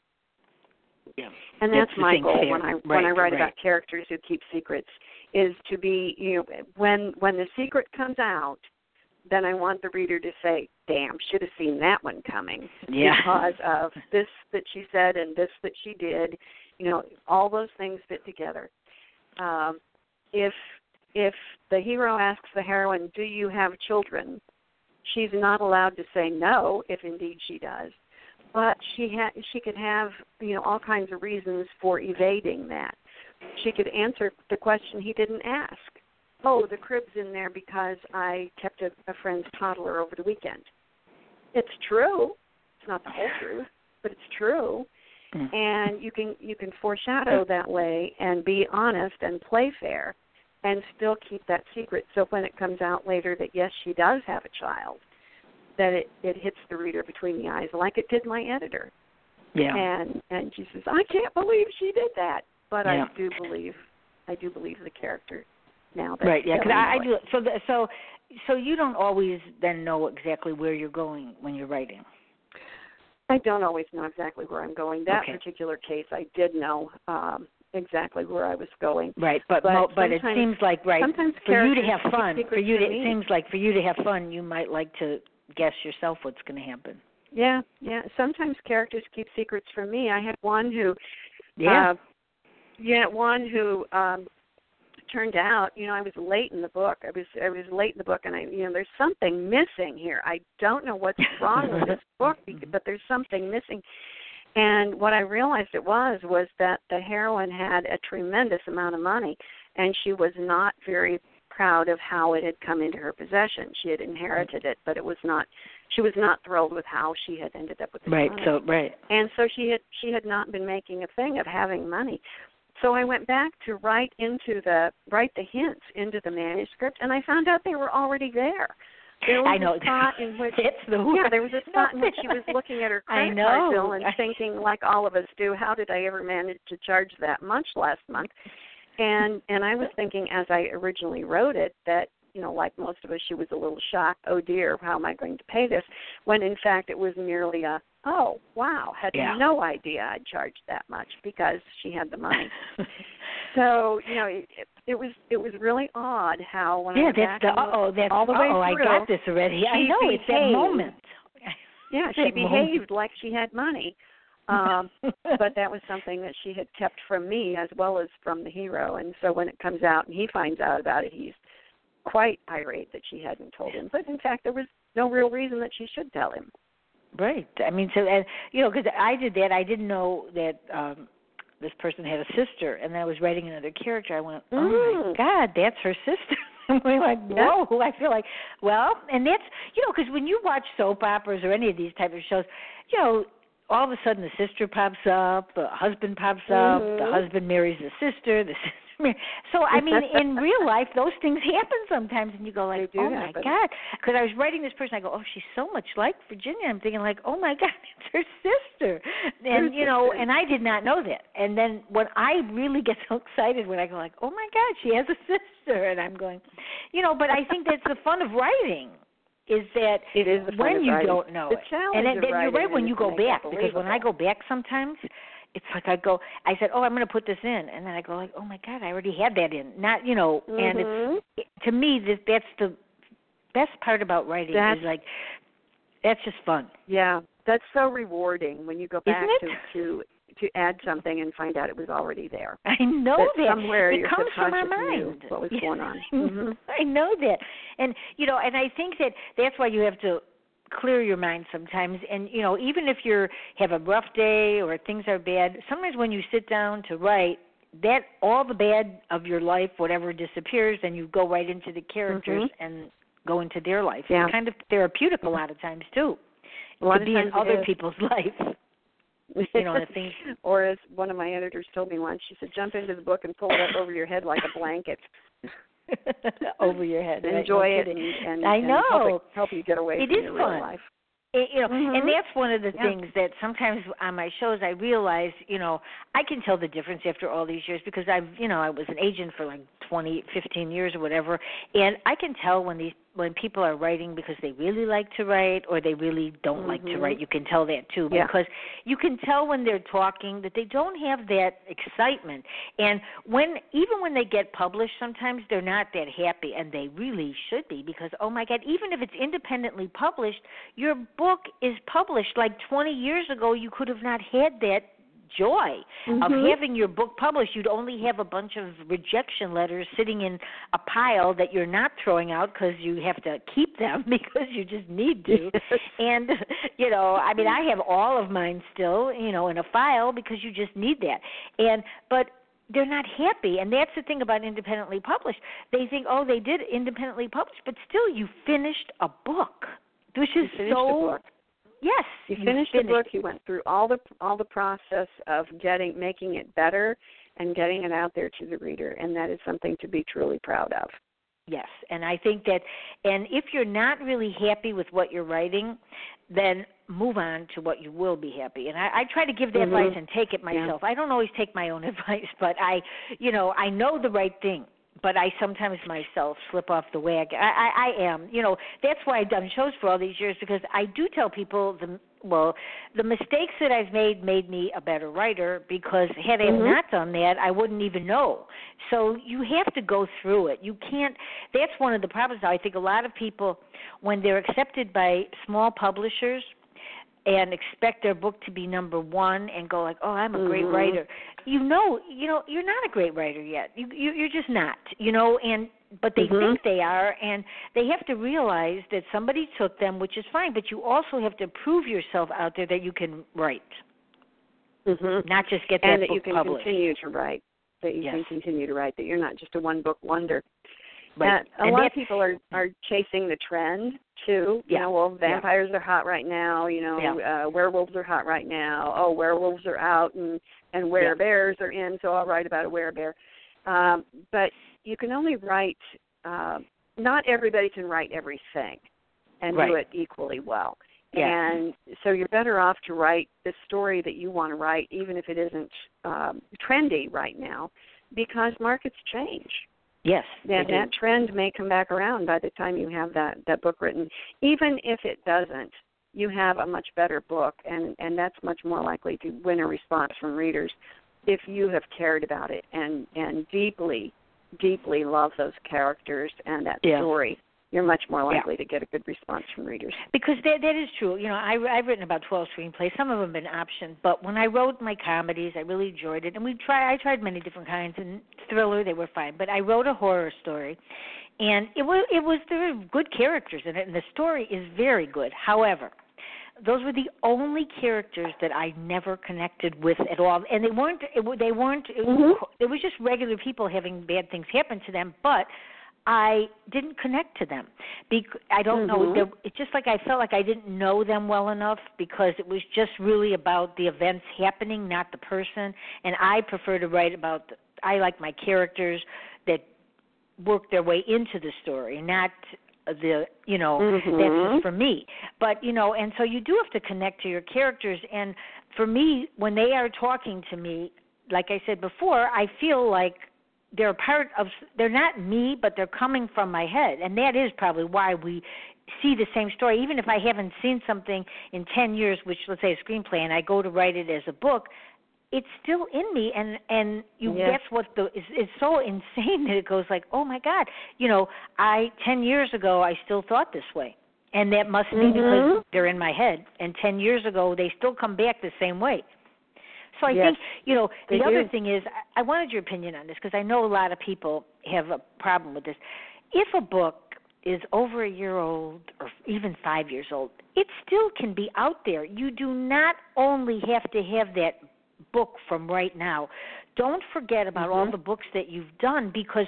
[SPEAKER 2] yeah.
[SPEAKER 3] And that's,
[SPEAKER 2] the
[SPEAKER 3] my goal when I
[SPEAKER 2] right,
[SPEAKER 3] when I write
[SPEAKER 2] right.
[SPEAKER 3] about characters who keep secrets is to be you know when when the secret comes out, then I want the reader to say, "Damn, should have seen that one coming."
[SPEAKER 2] Yeah.
[SPEAKER 3] Because of this that she said and this that she did, You know, all those things fit together. Um, if if the hero asks the heroine, "Do you have children?" she's not allowed to say no, if indeed she does. But she had she could have you know all kinds of reasons for evading that. She could answer the question he didn't ask. Oh, the crib's in there because I kept a, a friend's toddler over the weekend. It's true. It's not the whole truth, but it's true. Mm. And you can you can foreshadow that way and be honest and play fair and still keep that secret. So when it comes out later that yes, she does have a child, that it it hits the reader between the eyes, like it did my editor.
[SPEAKER 2] Yeah.
[SPEAKER 3] And and she says, I can't believe she did that, but yeah. I do believe, I do believe the character now. That
[SPEAKER 2] right. Yeah. Because I, I do. So the, so so you don't always then know exactly where you're going when you're writing.
[SPEAKER 3] I don't always know exactly where I'm going. That
[SPEAKER 2] okay.
[SPEAKER 3] particular case, I did know. Um, exactly where I was going.
[SPEAKER 2] Right, but
[SPEAKER 3] but,
[SPEAKER 2] but it seems like right
[SPEAKER 3] sometimes
[SPEAKER 2] for you to have fun.
[SPEAKER 3] For
[SPEAKER 2] you
[SPEAKER 3] to,
[SPEAKER 2] it seems like for you to have fun, you might like to guess yourself what's going to happen.
[SPEAKER 3] Yeah, yeah. Sometimes characters keep secrets from me. I had one who,
[SPEAKER 2] yeah,
[SPEAKER 3] uh, yeah, one who um turned out, you know, I was late in the book. I was I was late in the book, and I, you know, there's something missing here. I don't know what's wrong with this book, but there's something missing. And what I realized it was was that the heroine had a tremendous amount of money, and she was not very proud of how it had come into her possession. She had inherited it, but it was not. She was not thrilled with how she had ended up with the
[SPEAKER 2] right.
[SPEAKER 3] money.
[SPEAKER 2] So right.
[SPEAKER 3] And so she had she had not been making a thing of having money. So I went back to write into the write the hints into the manuscript, and I found out they were already there. There was
[SPEAKER 2] I know.
[SPEAKER 3] a spot in which
[SPEAKER 2] it's the
[SPEAKER 3] yeah, there was a spot in which she was looking at her credit card bill and thinking, like all of us do, how did I ever manage to charge that much last month? And and I was thinking as I originally wrote it that you know, like most of us, she was a little shocked. Oh dear, how am I going to pay this? When in fact it was merely a oh wow, had
[SPEAKER 2] yeah.
[SPEAKER 3] no idea I'd charged that much because she had the money. so you know, it, it was it was really odd how when
[SPEAKER 2] yeah,
[SPEAKER 3] I
[SPEAKER 2] that's the oh, that's
[SPEAKER 3] all the way
[SPEAKER 2] oh,
[SPEAKER 3] through,
[SPEAKER 2] I got this already. I know
[SPEAKER 3] behaved,
[SPEAKER 2] it's that moment.
[SPEAKER 3] Yeah, she behaved like she had money. Um but that was something that she had kept from me as well as from the hero. And so when it comes out and he finds out about it he's quite irate that she hadn't told him. But in fact there was no real reason that she should tell him.
[SPEAKER 2] Right. I mean so and you know because i did that. I didn't know that um this person had a sister and then i was writing another character. I went oh
[SPEAKER 3] mm.
[SPEAKER 2] my god that's her sister. And we're like, whoa! I feel like, well, and that's you know, because when you watch soap operas or any of these type of shows, you know, all of a sudden the sister pops up, the husband pops up,
[SPEAKER 3] mm-hmm.
[SPEAKER 2] the husband marries the sister, the sister. Marries. So I mean, in real life, those things happen sometimes, and you go like,
[SPEAKER 3] "Oh
[SPEAKER 2] my god!" Because I was writing this person, I go, "Oh, she's so much like Virginia." I'm thinking like, "Oh my god, it's her sister," and you know, and I did not know that. And then when I really get so excited when I go like, "Oh my god, she has a sister," and I'm going, you know, but I think that's the fun of writing is that
[SPEAKER 3] it is
[SPEAKER 2] when you
[SPEAKER 3] writing.
[SPEAKER 2] don't know
[SPEAKER 3] the
[SPEAKER 2] it. And then, you're right when you go back because when I go back sometimes it's like I go I said, "Oh, I'm going to put this in." And then I go like, "Oh my god, I already had that in." Not, you know, and
[SPEAKER 3] Mhm.
[SPEAKER 2] it's to me that that's the best part about writing
[SPEAKER 3] That's-
[SPEAKER 2] is like that's just fun.
[SPEAKER 3] Yeah, that's so rewarding when you go back to to to add something and find out it was already there.
[SPEAKER 2] I know
[SPEAKER 3] that
[SPEAKER 2] that
[SPEAKER 3] somewhere
[SPEAKER 2] it
[SPEAKER 3] your
[SPEAKER 2] comes from our mind.
[SPEAKER 3] what was going on. hmm
[SPEAKER 2] I know that, and you know, and I think that that's why you have to clear your mind sometimes. And you know, even if you're have a rough day or things are bad, sometimes when you sit down to write, that all the bad of your life, whatever disappears, and you go right into the characters
[SPEAKER 3] Mhm.
[SPEAKER 2] and go into their life.
[SPEAKER 3] Yeah.
[SPEAKER 2] It's kind of therapeutic a lot of times too.
[SPEAKER 3] A lot
[SPEAKER 2] to
[SPEAKER 3] of
[SPEAKER 2] be in other
[SPEAKER 3] is.
[SPEAKER 2] people's life. You know, the things
[SPEAKER 3] or as one of my editors told me once, she said, "Jump into the book and pull it up over your head like a blanket.
[SPEAKER 2] over your head. right? No
[SPEAKER 3] Enjoy it and, and
[SPEAKER 2] I
[SPEAKER 3] and
[SPEAKER 2] know.
[SPEAKER 3] help, it, help you get away
[SPEAKER 2] It
[SPEAKER 3] from
[SPEAKER 2] is
[SPEAKER 3] your
[SPEAKER 2] fun.
[SPEAKER 3] real life."
[SPEAKER 2] It, you know,
[SPEAKER 3] Mhm.
[SPEAKER 2] and that's one of the
[SPEAKER 3] Yeah.
[SPEAKER 2] things that sometimes on my shows I realize, you know, I can tell the difference after all these years because I've, you know, I was an agent for like twenty, fifteen years or whatever, and I can tell when these when people are writing because they really like to write or they really don't like to
[SPEAKER 3] Mhm.
[SPEAKER 2] write. You can tell that too
[SPEAKER 3] Yeah.
[SPEAKER 2] because you can tell when they're talking that they don't have that excitement. And when even when they get published sometimes they're not that happy and they really should be because oh my god, even if it's independently published, your book is published like 20 years ago you could have not had that joy
[SPEAKER 3] mm-hmm.
[SPEAKER 2] of having your book published. You'd only have a bunch of rejection letters sitting in a pile that you're not throwing out because you have to keep them because you just need to. and you know, I mean, I have all of mine still, you know, in a file because you just need that. And but they're not happy and that's the thing about independently published they think oh they did independently published but still you finished a book which is
[SPEAKER 3] so
[SPEAKER 2] Yes,
[SPEAKER 3] you, you finished,
[SPEAKER 2] finished
[SPEAKER 3] the book. You went through all the all the process of getting making it better and getting it out there to the reader, and that is something to be truly proud of.
[SPEAKER 2] Yes, and I think that, and if you're not really happy with what you're writing, then move on to what you will be happy. And I, I try to give the
[SPEAKER 3] mm-hmm.
[SPEAKER 2] advice and take it myself.
[SPEAKER 3] Yeah.
[SPEAKER 2] I don't always take my own advice, but I, you know, I know the right thing but I sometimes myself slip off the wagon. I, I, I am, you know, that's why I've done shows for all these years because I do tell people the well, the mistakes that I've made made me a better writer because had I
[SPEAKER 3] mm-hmm.
[SPEAKER 2] not done that, I wouldn't even know. So you have to go through it. You can't. That's one of the problems. I think a lot of people, when they're accepted by small publishers, and expect their book to be number one and go like, "Oh, I'm a great
[SPEAKER 3] mm-hmm.
[SPEAKER 2] writer." You know, you know, you're not a great writer yet. You, you you're just not. You know, and but they
[SPEAKER 3] mm-hmm.
[SPEAKER 2] think they are, and they have to realize that somebody took them, which is fine. But you also have to prove yourself out there that you can write,
[SPEAKER 3] mm-hmm.
[SPEAKER 2] not just get that
[SPEAKER 3] and that
[SPEAKER 2] book
[SPEAKER 3] you can
[SPEAKER 2] published.
[SPEAKER 3] continue to write. That you
[SPEAKER 2] yes.
[SPEAKER 3] can continue to write. That you're not just a one book wonder.
[SPEAKER 2] Right.
[SPEAKER 3] Uh, a
[SPEAKER 2] and
[SPEAKER 3] lot of people are are chasing the trend too.
[SPEAKER 2] Yeah.
[SPEAKER 3] You know, well, vampires
[SPEAKER 2] yeah.
[SPEAKER 3] are hot right now. You know,
[SPEAKER 2] yeah.
[SPEAKER 3] uh, werewolves are hot right now. Oh, werewolves are out, and and werebears yeah. are in. So I'll write about a werebear. Um, but you can only write. Uh, not everybody can write everything, and
[SPEAKER 2] right.
[SPEAKER 3] do it equally well.
[SPEAKER 2] Yeah.
[SPEAKER 3] And so you're better off to write the story that you want to write, even if it isn't um, trendy right now, because markets change.
[SPEAKER 2] Yes.
[SPEAKER 3] That that trend may come back around by the time you have that that book written. Even if it doesn't, you have a much better book, and and that's much more likely to win a response from readers if you have cared about it and and deeply, deeply love those characters and that
[SPEAKER 2] yeah.
[SPEAKER 3] story you're much more likely
[SPEAKER 2] yeah.
[SPEAKER 3] to get a good response from readers.
[SPEAKER 2] Because that that is true. You know, I I've written about 12 screenplays. Some of them have been optioned, but when I wrote my comedies, I really enjoyed it. And we try I tried many different kinds and thriller, they were fine. But I wrote a horror story, and it was it was there were good characters in it, and the story is very good. However, those were the only characters that I never connected with at all, and they weren't. It, they weren't. It,
[SPEAKER 3] mm-hmm.
[SPEAKER 2] it was just regular people having bad things happen to them, but I didn't connect to them. Bec- I don't
[SPEAKER 3] mm-hmm.
[SPEAKER 2] know. It's just like I felt like I didn't know them well enough because it was just really about the events happening, not the person. And I prefer to write about. The, I like my characters that work their way into the story, not the you know
[SPEAKER 3] mm-hmm.
[SPEAKER 2] that's just for me but you know and so you do have to connect to your characters and for me when they are talking to me like i said before i feel like they're part of they're not me but they're coming from my head. And that is probably why we see the same story. Even if i haven't seen something in 10 years which let's say a screenplay and i go to write it as a book it's still in me. And and you
[SPEAKER 3] yes.
[SPEAKER 2] that's what the it's, it's so insane that it goes like oh my god. You know i 10 years ago i still thought this way. And that must be
[SPEAKER 3] mm-hmm.
[SPEAKER 2] because they're in my head. And 10 years ago they still come back the same way so I
[SPEAKER 3] yes,
[SPEAKER 2] think, you know, the
[SPEAKER 3] do.
[SPEAKER 2] other thing is, I wanted your opinion on this because I know a lot of people have a problem with this. If a book is over a year old or even five years old, it still can be out there. You do not only have to have that book from right now. Don't forget about
[SPEAKER 3] mm-hmm.
[SPEAKER 2] all the books that you've done because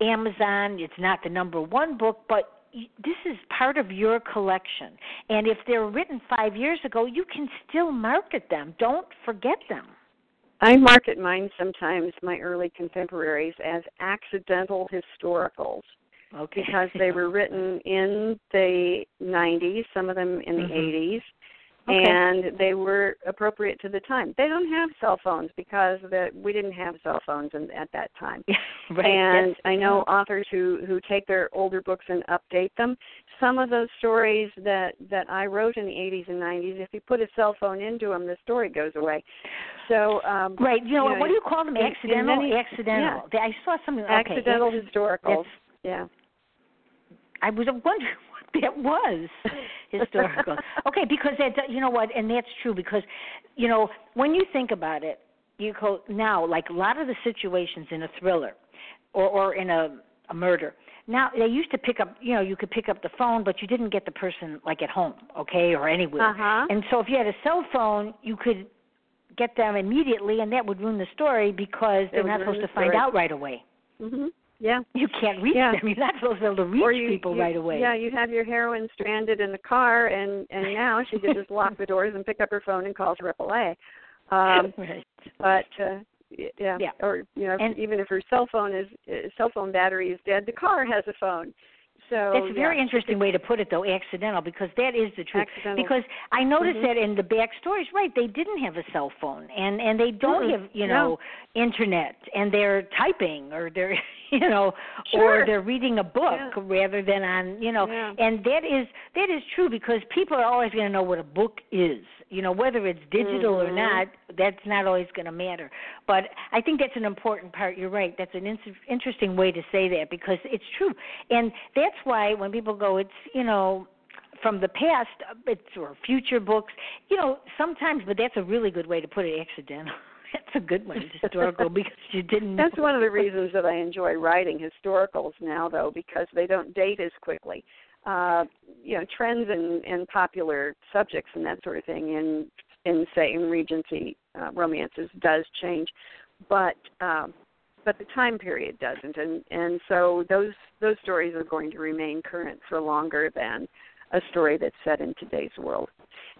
[SPEAKER 2] Amazon, it's not the number one book, but this is part of your collection. And if they're written five years ago, you can still market them. Don't forget them.
[SPEAKER 3] I market mine sometimes, my early contemporaries, as accidental historicals.
[SPEAKER 2] Okay.
[SPEAKER 3] Because they were written in the 90s, some of them in the
[SPEAKER 2] mm-hmm.
[SPEAKER 3] 80s,
[SPEAKER 2] Okay.
[SPEAKER 3] and they were appropriate to the time. They don't have cell phones because the, we didn't have cell phones in, at that time.
[SPEAKER 2] right.
[SPEAKER 3] And
[SPEAKER 2] That's,
[SPEAKER 3] I know authors who who take their older books and update them. Some of those stories that that I wrote in the 80s and 90s, if you put a cell phone into them, the story goes away. So um,
[SPEAKER 2] right, you know,
[SPEAKER 3] you know
[SPEAKER 2] what do you call them? Accidental.
[SPEAKER 3] many-
[SPEAKER 2] accidental.
[SPEAKER 3] yeah.
[SPEAKER 2] I saw something. Okay.
[SPEAKER 3] accidental historicals.
[SPEAKER 2] That's-
[SPEAKER 3] Yeah.
[SPEAKER 2] I was wondering that was historical. okay, because that you know what, and that's true because you know when you think about it, you go now like a lot of the situations in a thriller or or in a a murder. Now they used to pick up, you know, you could pick up the phone, but you didn't get the person like at home, okay, or anywhere.
[SPEAKER 3] Uh-huh.
[SPEAKER 2] And so if you had a cell phone, you could get them immediately, and that would ruin the story because they're not supposed to find out right away.
[SPEAKER 3] Mhm. Yeah.
[SPEAKER 2] You can't reach
[SPEAKER 3] Yeah.
[SPEAKER 2] them. You're not supposed to be able to reach
[SPEAKER 3] you,
[SPEAKER 2] people
[SPEAKER 3] you,
[SPEAKER 2] right away.
[SPEAKER 3] Yeah, you have your heroine stranded in the car, and and now she could just lock the doors and pick up her phone and call AAA. Um,
[SPEAKER 2] right.
[SPEAKER 3] but uh, yeah,
[SPEAKER 2] Yeah.
[SPEAKER 3] or you know,
[SPEAKER 2] And-
[SPEAKER 3] even if her cell phone is uh, cell phone battery is dead, the car has a phone. So
[SPEAKER 2] That's a very
[SPEAKER 3] yeah,
[SPEAKER 2] interesting way to put it, though, accidental, because that is the truth.
[SPEAKER 3] Accidental.
[SPEAKER 2] Because I noticed
[SPEAKER 3] Mhm.
[SPEAKER 2] that in the backstories, right? They didn't have a cell phone, and and they don't
[SPEAKER 3] Mm-mm.
[SPEAKER 2] have you
[SPEAKER 3] No.
[SPEAKER 2] know internet, and they're typing or they're you know
[SPEAKER 3] Sure.
[SPEAKER 2] or they're reading a book
[SPEAKER 3] Yeah.
[SPEAKER 2] rather than on you know.
[SPEAKER 3] Yeah.
[SPEAKER 2] And that is that is true because people are always going to know what a book is. You know whether it's digital or
[SPEAKER 3] Mhm.
[SPEAKER 2] not, that's not always going to matter. But I think that's an important part. You're right. That's an in- interesting way to say that because it's true, and that's why when people go, it's you know from the past, it's or future books. You know sometimes, but that's a really good way to put it. Accidental. That's a good one. Historical because you didn't.
[SPEAKER 3] That's one of the reasons that I enjoy writing historicals now, though, because they don't date as quickly. Uh, you know, trends and, and popular subjects and that sort of thing in in say in Regency uh, romances does change, but um, but the time period doesn't, and and so those those stories are going to remain current for longer than a story that's set in today's world.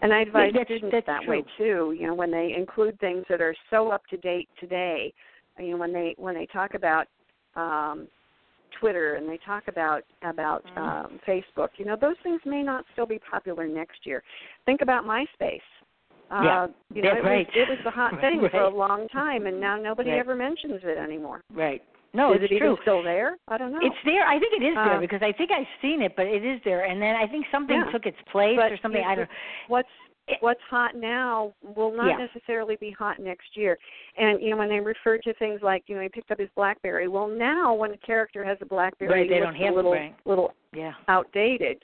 [SPEAKER 3] And I advise
[SPEAKER 2] that's-
[SPEAKER 3] students
[SPEAKER 2] that's
[SPEAKER 3] that way too. You know, when they include things that are so up to date today, you know, when they when they talk about um, Twitter and they talk about about
[SPEAKER 2] Mm-hmm.
[SPEAKER 3] um, Facebook, you know, those things may not still be popular next year. Think about MySpace. Uh,
[SPEAKER 2] Yeah,
[SPEAKER 3] you know, it
[SPEAKER 2] right.
[SPEAKER 3] was it was the hot
[SPEAKER 2] Right,
[SPEAKER 3] thing for a long time, and now nobody
[SPEAKER 2] Right.
[SPEAKER 3] ever mentions it anymore.
[SPEAKER 2] Right. No,
[SPEAKER 3] Is
[SPEAKER 2] it's
[SPEAKER 3] it even
[SPEAKER 2] true.
[SPEAKER 3] still there? I don't know.
[SPEAKER 2] It's there. I think it is there
[SPEAKER 3] Uh,
[SPEAKER 2] because I think I've seen it, but it is there. And then I think something
[SPEAKER 3] Yeah.
[SPEAKER 2] took its place
[SPEAKER 3] But
[SPEAKER 2] or something. I don't.
[SPEAKER 3] what's what's hot now will not
[SPEAKER 2] Yeah.
[SPEAKER 3] necessarily be hot next year. And you know when they refer to things like you know he picked up his BlackBerry. Well, now when a character has a BlackBerry,
[SPEAKER 2] Right, they don't have
[SPEAKER 3] a
[SPEAKER 2] it,
[SPEAKER 3] little
[SPEAKER 2] right.
[SPEAKER 3] little
[SPEAKER 2] Yeah.
[SPEAKER 3] outdated.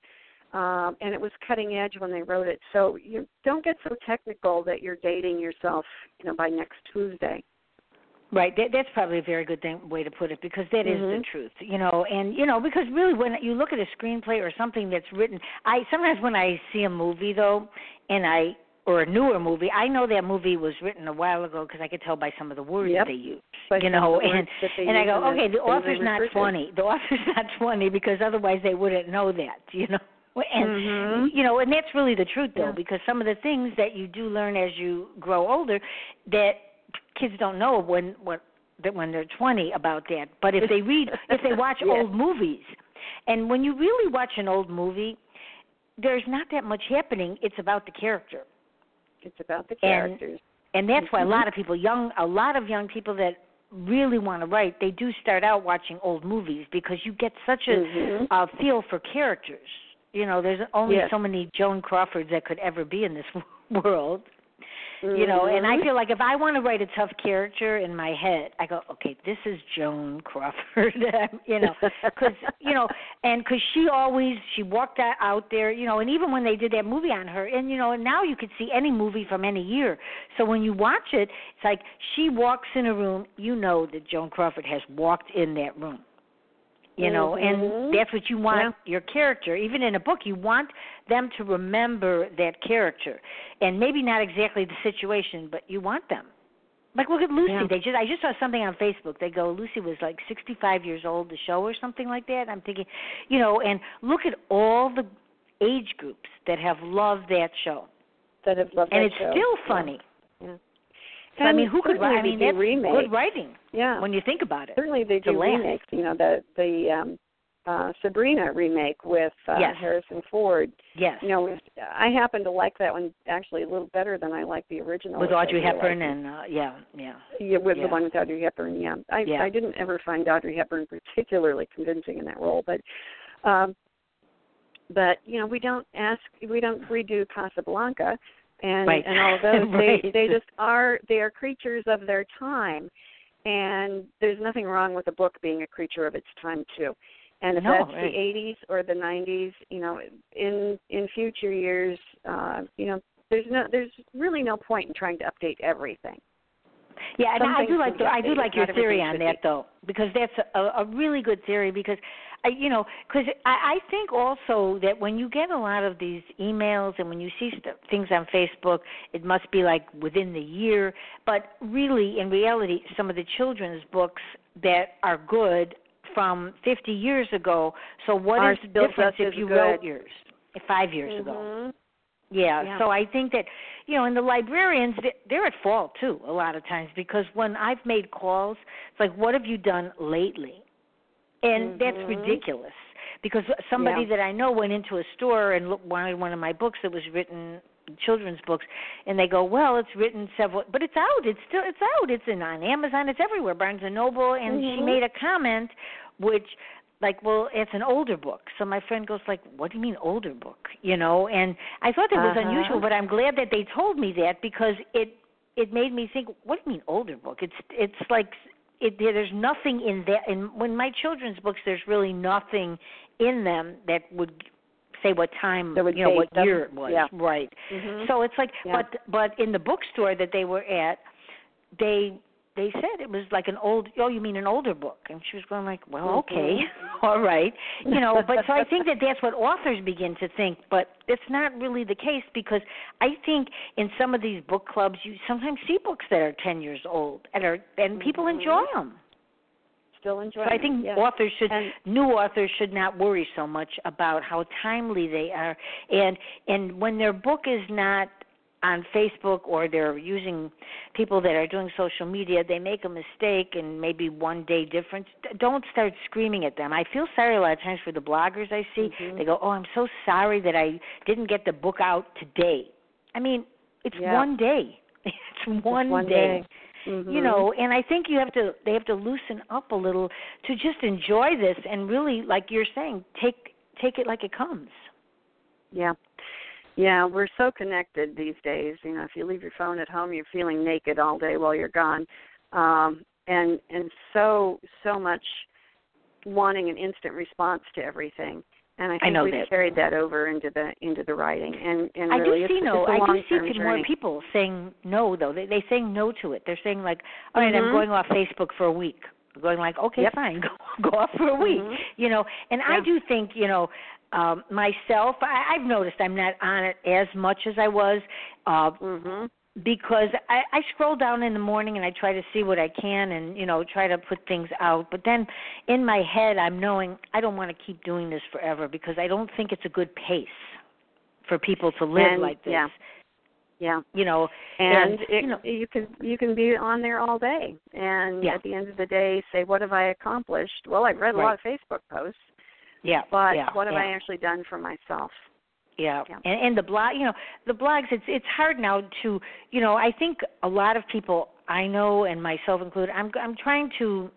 [SPEAKER 3] Um, and it was cutting edge when they wrote it. So you don't get so technical that you're dating yourself, you know, by next Tuesday.
[SPEAKER 2] Right. That, that's probably a very good thing, way to put it because that is the
[SPEAKER 3] Mhm.
[SPEAKER 2] truth. You know, and you know because really when you look at a screenplay or something that's written, I sometimes when I see a movie though, and I or a newer movie, I know that movie was written a while ago because I could tell by some of the words
[SPEAKER 3] Yep.
[SPEAKER 2] they use. You know, and and I go, okay, the author's not funny. The author's not funny because otherwise they wouldn't know that. You know. And
[SPEAKER 3] Mhm.
[SPEAKER 2] you know, and that's really the truth though,
[SPEAKER 3] Yeah.
[SPEAKER 2] because some of the things that you do learn as you grow older that kids don't know when what that when they're 20 about that. But if they read, if they watch old movies, and when you really watch an old movie, there's not that much happening. It's about the character,
[SPEAKER 3] It's about the characters.
[SPEAKER 2] and that's why a
[SPEAKER 3] Mhm.
[SPEAKER 2] lot of people, young, a lot of young people that really want to write, they do start out watching old movies because you get such a
[SPEAKER 3] Mhm.
[SPEAKER 2] uh, feel for characters. You know, there's only
[SPEAKER 3] Yes.
[SPEAKER 2] so many Joan Crawfords that could ever be in this world. You know, and I
[SPEAKER 3] Mhm.
[SPEAKER 2] feel like if I want to write a tough character in my head, I go, okay, this is Joan Crawford. you know, because you know, and because she always she walked out, out there, you know, and even when they did that movie on her, and you know, and now you could see any movie from any year. So when you watch it, it's like she walks in a room, you know that Joan Crawford has walked in that room you know
[SPEAKER 3] Mhm.
[SPEAKER 2] and that's what you want your character. Even in a book you want them to remember that character. And maybe not exactly the situation but you want them. Like look at lucy.
[SPEAKER 3] Yeah.
[SPEAKER 2] they just i just saw something on facebook. They go lucy was like sixty five years old the show or something like that. I'm thinking you know and look at all the age groups that have loved that show.
[SPEAKER 3] That have loved
[SPEAKER 2] and
[SPEAKER 3] that
[SPEAKER 2] it's
[SPEAKER 3] show.
[SPEAKER 2] still funny.
[SPEAKER 3] Yeah.
[SPEAKER 2] So i mean who could write i mean that's
[SPEAKER 3] remake.
[SPEAKER 2] good writing
[SPEAKER 3] Yeah.
[SPEAKER 2] when you think about it
[SPEAKER 3] Certainly they do
[SPEAKER 2] laugh.
[SPEAKER 3] remakes. You know the the um, uh, Sabrina remake with uh,
[SPEAKER 2] Yes.
[SPEAKER 3] Harrison Ford.
[SPEAKER 2] yes
[SPEAKER 3] You know, I happen to like that one actually a little better than I like the original.
[SPEAKER 2] with Audrey Hepburn
[SPEAKER 3] liked.
[SPEAKER 2] and uh yeah yeah
[SPEAKER 3] yeah, with
[SPEAKER 2] yeah.
[SPEAKER 3] the one with Audrey Hepburn. Yeah, I
[SPEAKER 2] Yeah.
[SPEAKER 3] I didn't ever find Audrey Hepburn particularly convincing in that role, but um, but you know we don't ask we don't redo Casablanca and
[SPEAKER 2] Right.
[SPEAKER 3] and all of those
[SPEAKER 2] Right.
[SPEAKER 3] they they just are they are creatures of their time and there's nothing wrong with a book being a creature of its time too And if
[SPEAKER 2] no,
[SPEAKER 3] that's
[SPEAKER 2] right.
[SPEAKER 3] the 80s or the 90s, you know, in in future years, uh, you know, there's no there's really no point in trying to update everything.
[SPEAKER 2] Yeah, and I do like the, I do like your theory on that though, because that's a, a really good theory. Because you know, because I, I think also that when you get a lot of these emails and when you see st- things on Facebook, it must be like within the year. But really, in reality, some of the children's books that are good from 50 years ago. So what
[SPEAKER 3] Are
[SPEAKER 2] is the difference if you
[SPEAKER 3] good.
[SPEAKER 2] wrote yours five years ago?
[SPEAKER 3] Mhm.
[SPEAKER 2] Yeah,
[SPEAKER 3] Yeah.
[SPEAKER 2] so I think that you know, and the librarians they're at fault too a lot of times because when I've made calls, it's like, what have you done lately? And that's
[SPEAKER 3] Mhm.
[SPEAKER 2] ridiculous because somebody
[SPEAKER 3] Yeah.
[SPEAKER 2] that I know went into a store and looked, wanted one of my books that was written children's books and they go well it's written several but it's out it's still it's out it's in on amazon it's everywhere barnes and noble and she
[SPEAKER 3] Mhm.
[SPEAKER 2] made a comment which like well it's an older book so my friend goes like what do you mean older book you know and i thought that was
[SPEAKER 3] Uh-huh.
[SPEAKER 2] unusual but i'm glad that they told me that because it it made me think what do you mean older book it's it's like it there's nothing in that in when my children's books there's really nothing in them that would say what time you know what
[SPEAKER 3] them.
[SPEAKER 2] year it was
[SPEAKER 3] Yeah.
[SPEAKER 2] right
[SPEAKER 3] Mhm.
[SPEAKER 2] so it's like
[SPEAKER 3] Yeah.
[SPEAKER 2] but but in the bookstore that they were at they they said it was like an old oh you mean an older book and she was going like well okay
[SPEAKER 3] Mhm.
[SPEAKER 2] all right you know but so i think that that's what authors begin to think but it's not really the case because i think in some of these book clubs you sometimes see books that are 10 years old and are and people
[SPEAKER 3] Mhm.
[SPEAKER 2] enjoy them
[SPEAKER 3] Still enjoying.
[SPEAKER 2] so I think
[SPEAKER 3] yeah.
[SPEAKER 2] authors should
[SPEAKER 3] And-
[SPEAKER 2] new authors should not worry so much about how timely they are and and when their book is not on Facebook or they're using people that are doing social media, they make a mistake and maybe one day difference. Don't start screaming at them. I feel sorry a lot of times for the bloggers I see.
[SPEAKER 3] Mhm.
[SPEAKER 2] They go, "Oh, I'm so sorry that I didn't get the book out today." I mean, it's
[SPEAKER 3] Yeah.
[SPEAKER 2] one day. It's one,
[SPEAKER 3] one
[SPEAKER 2] day
[SPEAKER 3] day. Mhm.
[SPEAKER 2] you know and i think you have to they have to loosen up a little to just enjoy this and really like you're saying take take it like it comes
[SPEAKER 3] Yeah. Yeah, we're so connected these days. You know, if you leave your phone at home, you're feeling naked all day while you're gone. Um and and so so much wanting an instant response to everything. And I
[SPEAKER 2] I
[SPEAKER 3] think
[SPEAKER 2] know
[SPEAKER 3] we've
[SPEAKER 2] that.
[SPEAKER 3] carried that over into the into the writing. And and
[SPEAKER 2] i
[SPEAKER 3] really
[SPEAKER 2] do
[SPEAKER 3] it's,
[SPEAKER 2] see no
[SPEAKER 3] it's
[SPEAKER 2] i do see more people saying no though they they saying no to it they're saying like all right, i'm
[SPEAKER 3] Mhm.
[SPEAKER 2] going off facebook for a week going like okay
[SPEAKER 3] Yep.
[SPEAKER 2] fine go go off for a week
[SPEAKER 3] Mhm.
[SPEAKER 2] you know and i do think you know um myself i i've noticed i'm not on it as much as i was uh
[SPEAKER 3] Mhm.
[SPEAKER 2] because I, I scroll down in the morning and I try to see what I can and you know try to put things out. But then in my head, I'm knowing I don't want to keep doing this forever because I don't think it's a good pace for people to live
[SPEAKER 3] And,
[SPEAKER 2] like this.
[SPEAKER 3] yeah. Yeah.
[SPEAKER 2] You know,
[SPEAKER 3] and,
[SPEAKER 2] And,
[SPEAKER 3] it,
[SPEAKER 2] you know-
[SPEAKER 3] you can you can be on there all day and
[SPEAKER 2] Yeah.
[SPEAKER 3] at the end of the day say what have i accomplished well i've read a lot of facebook posts
[SPEAKER 2] yeah.
[SPEAKER 3] but
[SPEAKER 2] yeah,
[SPEAKER 3] what have
[SPEAKER 2] yeah.
[SPEAKER 3] i actually done for myself
[SPEAKER 2] Yeah.
[SPEAKER 3] Yeah.
[SPEAKER 2] And and the blog, you know, the blogs it's it's hard now to, you know, I think a lot of people I know and myself included, I'm I'm trying to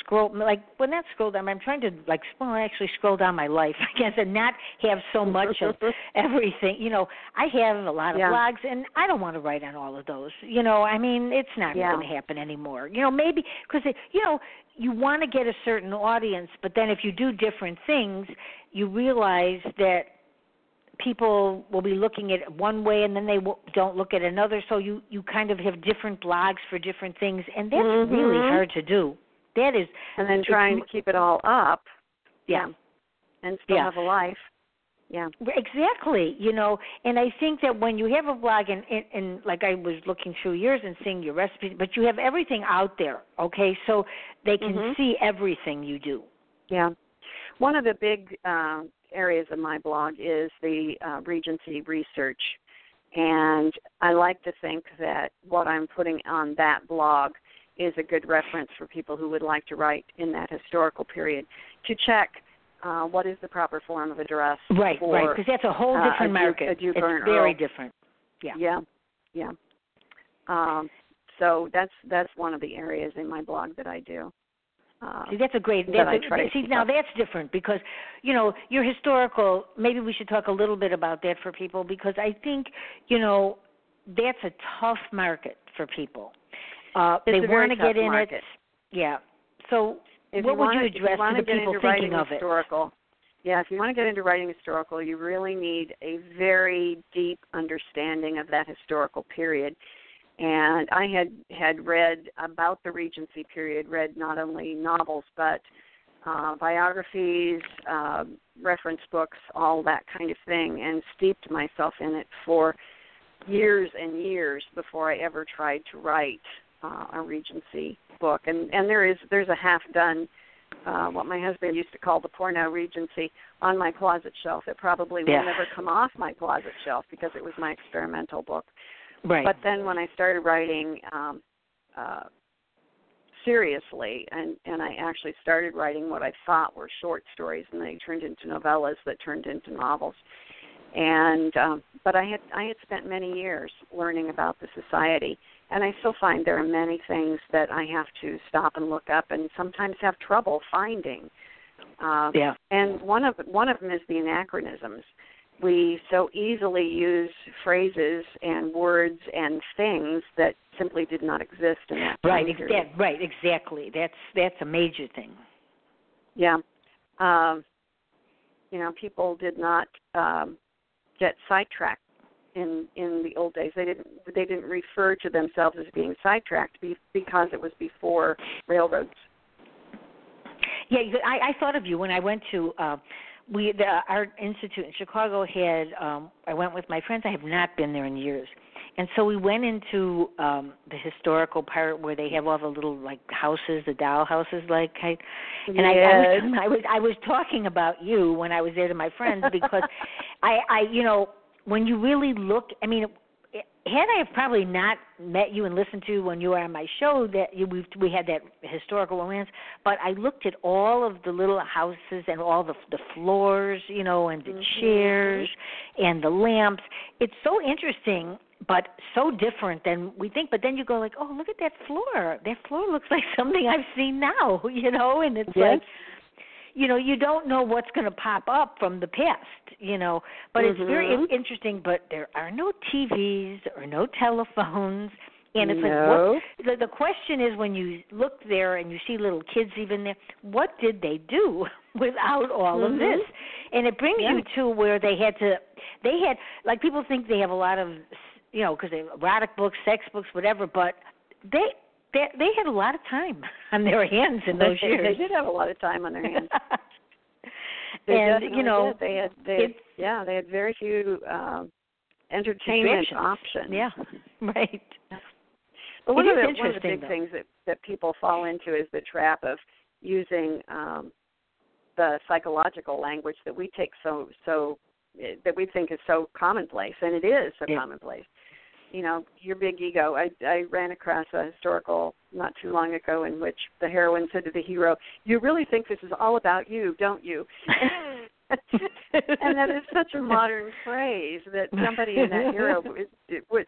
[SPEAKER 2] scroll like well not scroll down, I'm trying to like well actually scroll down my life, I guess, and not have so much of everything. You know, I have a lot of
[SPEAKER 3] Yeah.
[SPEAKER 2] blogs and I don't want to write on all of those. You know, I mean, it's not
[SPEAKER 3] Yeah.
[SPEAKER 2] going to happen anymore. You know, maybe cuz you know, you want to get a certain audience, but then if you do different things, you realize that people will be looking at it one way and then they w- don't look at another so you you kind of have different blogs for different things and that's really
[SPEAKER 3] Mhm.
[SPEAKER 2] hard to do that is
[SPEAKER 3] and then trying to keep it all up
[SPEAKER 2] yeah
[SPEAKER 3] and still
[SPEAKER 2] Yeah.
[SPEAKER 3] have a life yeah
[SPEAKER 2] Exactly, you know, and I think that when you have a blog, and, and, and like I was looking through yours and seeing your recipes, but you have everything out there, okay? So they can
[SPEAKER 3] Mhm.
[SPEAKER 2] see everything you do.
[SPEAKER 3] yeah one of the big uh, areas of my blog is the uh, regency research and i like to think that what i'm putting on that blog is a good reference for people who would like to write in that historical period to check uh, what is the proper form of address
[SPEAKER 2] Right,
[SPEAKER 3] for,
[SPEAKER 2] right, because that's a whole
[SPEAKER 3] uh, a
[SPEAKER 2] different
[SPEAKER 3] Duke-
[SPEAKER 2] market.
[SPEAKER 3] a Duke
[SPEAKER 2] it's very
[SPEAKER 3] Earl.
[SPEAKER 2] different. Yeah.
[SPEAKER 3] yeah yeah um, so that's that's one of the areas in my blog that i do uh,
[SPEAKER 2] See, that's a great.
[SPEAKER 3] that
[SPEAKER 2] That's
[SPEAKER 3] I
[SPEAKER 2] a, see, now
[SPEAKER 3] up.
[SPEAKER 2] that's different because you know your historical. Maybe we should talk a little bit about that for people because I think you know that's a tough market for people. Uh, they want to get in
[SPEAKER 3] market.
[SPEAKER 2] it. Yeah. So
[SPEAKER 3] if
[SPEAKER 2] what
[SPEAKER 3] you
[SPEAKER 2] would you address
[SPEAKER 3] you
[SPEAKER 2] to the
[SPEAKER 3] get
[SPEAKER 2] people
[SPEAKER 3] into
[SPEAKER 2] thinking
[SPEAKER 3] writing
[SPEAKER 2] of it?
[SPEAKER 3] historical, Yeah, if you want to get into writing historical, you really need a very deep understanding of that historical period. And I had had read about the Regency period, read not only novels but uh, biographies, uh, reference books, all that kind of thing, and steeped myself in it for years and years before I ever tried to write uh, a Regency book. And and there is there's a half done uh, what my husband used to call the porno Regency on my closet shelf. It probably will
[SPEAKER 2] Yeah.
[SPEAKER 3] never come off my closet shelf because it was my experimental book.
[SPEAKER 2] Right.
[SPEAKER 3] But then when I started writing um, uh, seriously, and and I actually started writing what I thought were short stories, and they turned into novellas that turned into novels. And um, but I had I had spent many years learning about the society, and I still find there are many things that I have to stop and look up, and sometimes have trouble finding. Uh,
[SPEAKER 2] yeah.
[SPEAKER 3] and one of one of them is the anachronisms. We so easily use phrases and words and things that simply did not exist in that time
[SPEAKER 2] Right. Exact, right. Exactly. That's that's a major thing.
[SPEAKER 3] Yeah. Um, you know, people did not um, get sidetracked in in the old days. They didn't they didn't refer to themselves as being sidetracked be, because it was before railroads.
[SPEAKER 2] Yeah, I, I thought of you when I went to uh, we the Art Institute in Chicago had. Um, I went with my friends. I have not been there in years, and so we went into um, the historical part where they have all the little like houses, the doll houses, like. I, and I, I was I was I was talking about you when I was there to my friends because I I you know when you really look I mean had I have probably not met you and listened to you when you were on my show that you, we we had that historical romance, but I looked at all of the little houses and all the the floors, you know, and the
[SPEAKER 3] Mhm.
[SPEAKER 2] chairs and the lamps. It's so interesting, but so different than we think. But then you go like, oh, look at that floor. That floor looks like something I've seen now, you know, and it's
[SPEAKER 3] Yes.
[SPEAKER 2] like you know you don't know what's going to pop up from the past you know but it's very
[SPEAKER 3] Mhm.
[SPEAKER 2] interesting but there are no tvs or no telephones and it's
[SPEAKER 3] no.
[SPEAKER 2] like what the, the question is when you look there and you see little kids even there what did they do without all of
[SPEAKER 3] Mhm.
[SPEAKER 2] this and it brings
[SPEAKER 3] Yeah.
[SPEAKER 2] you to where they had to they had like people think they have a lot of you know because they erotic books sex books whatever but they they they had a lot of time on their hands in those
[SPEAKER 3] they,
[SPEAKER 2] years
[SPEAKER 3] They did have a lot of time on their hands.
[SPEAKER 2] And you know
[SPEAKER 3] did. they had they had, yeah they had very few um, entertainment options.
[SPEAKER 2] yeah right
[SPEAKER 3] But one of the one of the big
[SPEAKER 2] though.
[SPEAKER 3] things that that people fall into is the trap of using um, the psychological language that we take so so eh, that we think is so commonplace, and it is so
[SPEAKER 2] Yeah.
[SPEAKER 3] commonplace. You know, your big ego. I I ran across a historical not too long ago in which the heroine said to the hero, "You really think this is all about you, don't you?" and that is such a modern phrase that somebody in that era would, would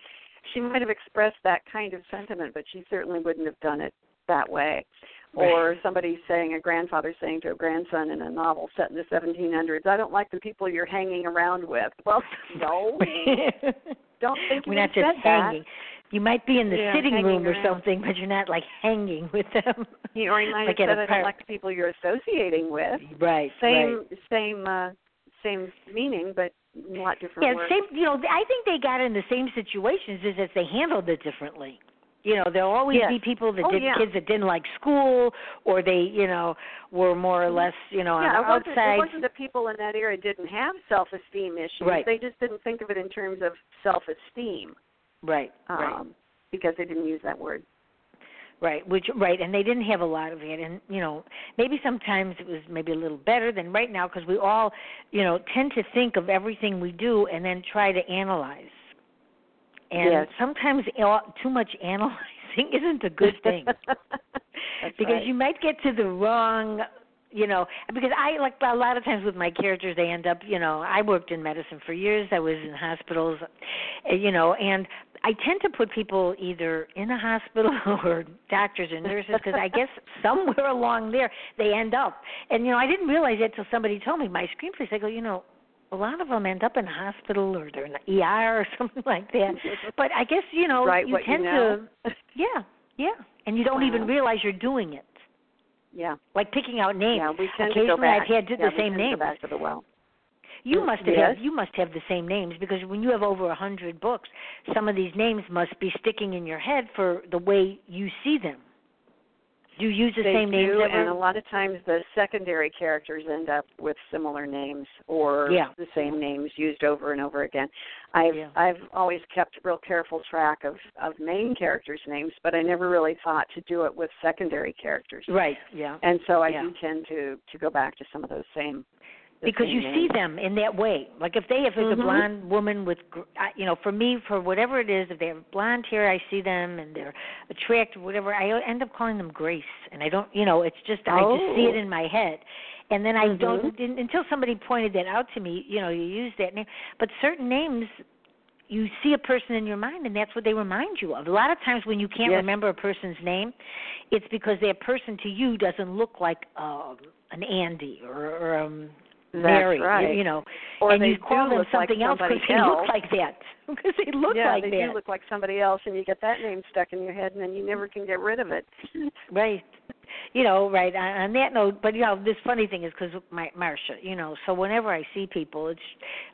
[SPEAKER 3] she might have expressed that kind of sentiment, but she certainly wouldn't have done it that way. Or somebody saying, a grandfather saying to a grandson in a novel set in the 1700s, "I don't like the people you're hanging around with." Well, no, don't think
[SPEAKER 2] We're
[SPEAKER 3] you
[SPEAKER 2] not just hanging. You might be in the
[SPEAKER 3] Yeah,
[SPEAKER 2] sitting room or something, but you're not like hanging with them.
[SPEAKER 3] He, or he might
[SPEAKER 2] Like
[SPEAKER 3] have said, "I don't like the people you're associating with."
[SPEAKER 2] right.
[SPEAKER 3] Same,
[SPEAKER 2] Right.
[SPEAKER 3] same, uh, same meaning, but a lot different
[SPEAKER 2] Yeah,
[SPEAKER 3] words.
[SPEAKER 2] same. You know, I think they got in the same situations, is that they handled it differently. You know, there'll always
[SPEAKER 3] Yes.
[SPEAKER 2] be people that
[SPEAKER 3] Oh,
[SPEAKER 2] did
[SPEAKER 3] yeah.
[SPEAKER 2] kids that didn't like school, or they, you know, were more or less, you know,
[SPEAKER 3] yeah,
[SPEAKER 2] on
[SPEAKER 3] it
[SPEAKER 2] the
[SPEAKER 3] wasn't,
[SPEAKER 2] outside.
[SPEAKER 3] it wasn't that people in that era didn't have self-esteem issues.
[SPEAKER 2] Right.
[SPEAKER 3] They just didn't think of it in terms of self-esteem
[SPEAKER 2] Right.
[SPEAKER 3] um,
[SPEAKER 2] right.
[SPEAKER 3] because they didn't use that word.
[SPEAKER 2] Right, which right, and they didn't have a lot of it, and you know, maybe sometimes it was maybe a little better than right now because we all, you know, tend to think of everything we do and then try to analyze, and
[SPEAKER 3] Yes.
[SPEAKER 2] sometimes too much analyzing isn't a good thing because
[SPEAKER 3] right.
[SPEAKER 2] you might get to the wrong you know because i like a lot of times with my characters they end up you know i worked in medicine for years i was in hospitals uh, you know and i tend to put people either in a hospital or doctors and nurses because i guess somewhere along there they end up and you know i didn't realize that till somebody told me my screenplays i go you know a lot of them end up in hospital or they're in the ER or something like that. But I guess you know
[SPEAKER 3] Write
[SPEAKER 2] you
[SPEAKER 3] what you
[SPEAKER 2] tend
[SPEAKER 3] know.
[SPEAKER 2] to yeah, yeah, and you don't
[SPEAKER 3] Wow.
[SPEAKER 2] even realize you're doing it.
[SPEAKER 3] Yeah.
[SPEAKER 2] Like picking out names.
[SPEAKER 3] Yeah, we tend
[SPEAKER 2] Occasionally
[SPEAKER 3] to go back.
[SPEAKER 2] I've had
[SPEAKER 3] yeah,
[SPEAKER 2] the
[SPEAKER 3] we
[SPEAKER 2] same
[SPEAKER 3] tend. Go back to the well.
[SPEAKER 2] You must have,
[SPEAKER 3] Yes.
[SPEAKER 2] have you must have the same names because when you have over a hundred books, some of these names must be sticking in your head for the way you see them. Do you use the
[SPEAKER 3] they
[SPEAKER 2] same ever?
[SPEAKER 3] and a lot of times the secondary characters end up with similar names or
[SPEAKER 2] Yeah.
[SPEAKER 3] the same names used over and over again. I've
[SPEAKER 2] Yeah.
[SPEAKER 3] I've always kept real careful track of of main characters' names, but I never really thought to do it with secondary characters.
[SPEAKER 2] Right. Yeah.
[SPEAKER 3] And so I
[SPEAKER 2] Yeah.
[SPEAKER 3] do tend to to go back to some of those same
[SPEAKER 2] because
[SPEAKER 3] same
[SPEAKER 2] you see them in that way. Like if they if it's
[SPEAKER 3] Mhm.
[SPEAKER 2] a blonde woman with, gr- you know, for me, for whatever it is, if they have blonde hair, I see them and they're attractive, whatever. I end up calling them Grace, and I don't, you know, it's just I just see it
[SPEAKER 3] Oh.
[SPEAKER 2] in my head, and then I
[SPEAKER 3] Mhm.
[SPEAKER 2] don't un- until somebody pointed that out to me. You know, you use that name, but certain names. You see a person in your mind, and that's what they remind you of. A lot of times, when you can't
[SPEAKER 3] Yes.
[SPEAKER 2] remember a person's name, it's because that person to you doesn't look like um, an Andy or, or um,
[SPEAKER 3] That's right.
[SPEAKER 2] you know,
[SPEAKER 3] Or
[SPEAKER 2] and you call them
[SPEAKER 3] look like
[SPEAKER 2] something else because they look like that. Because they look
[SPEAKER 3] yeah,
[SPEAKER 2] like
[SPEAKER 3] they
[SPEAKER 2] that.
[SPEAKER 3] do look like somebody else, and you get that name stuck in your head, and then you never can get rid of it.
[SPEAKER 2] Right. You know, right. On, on that note, but you know, this funny thing is because my Marcia, you know, so whenever I see people, it's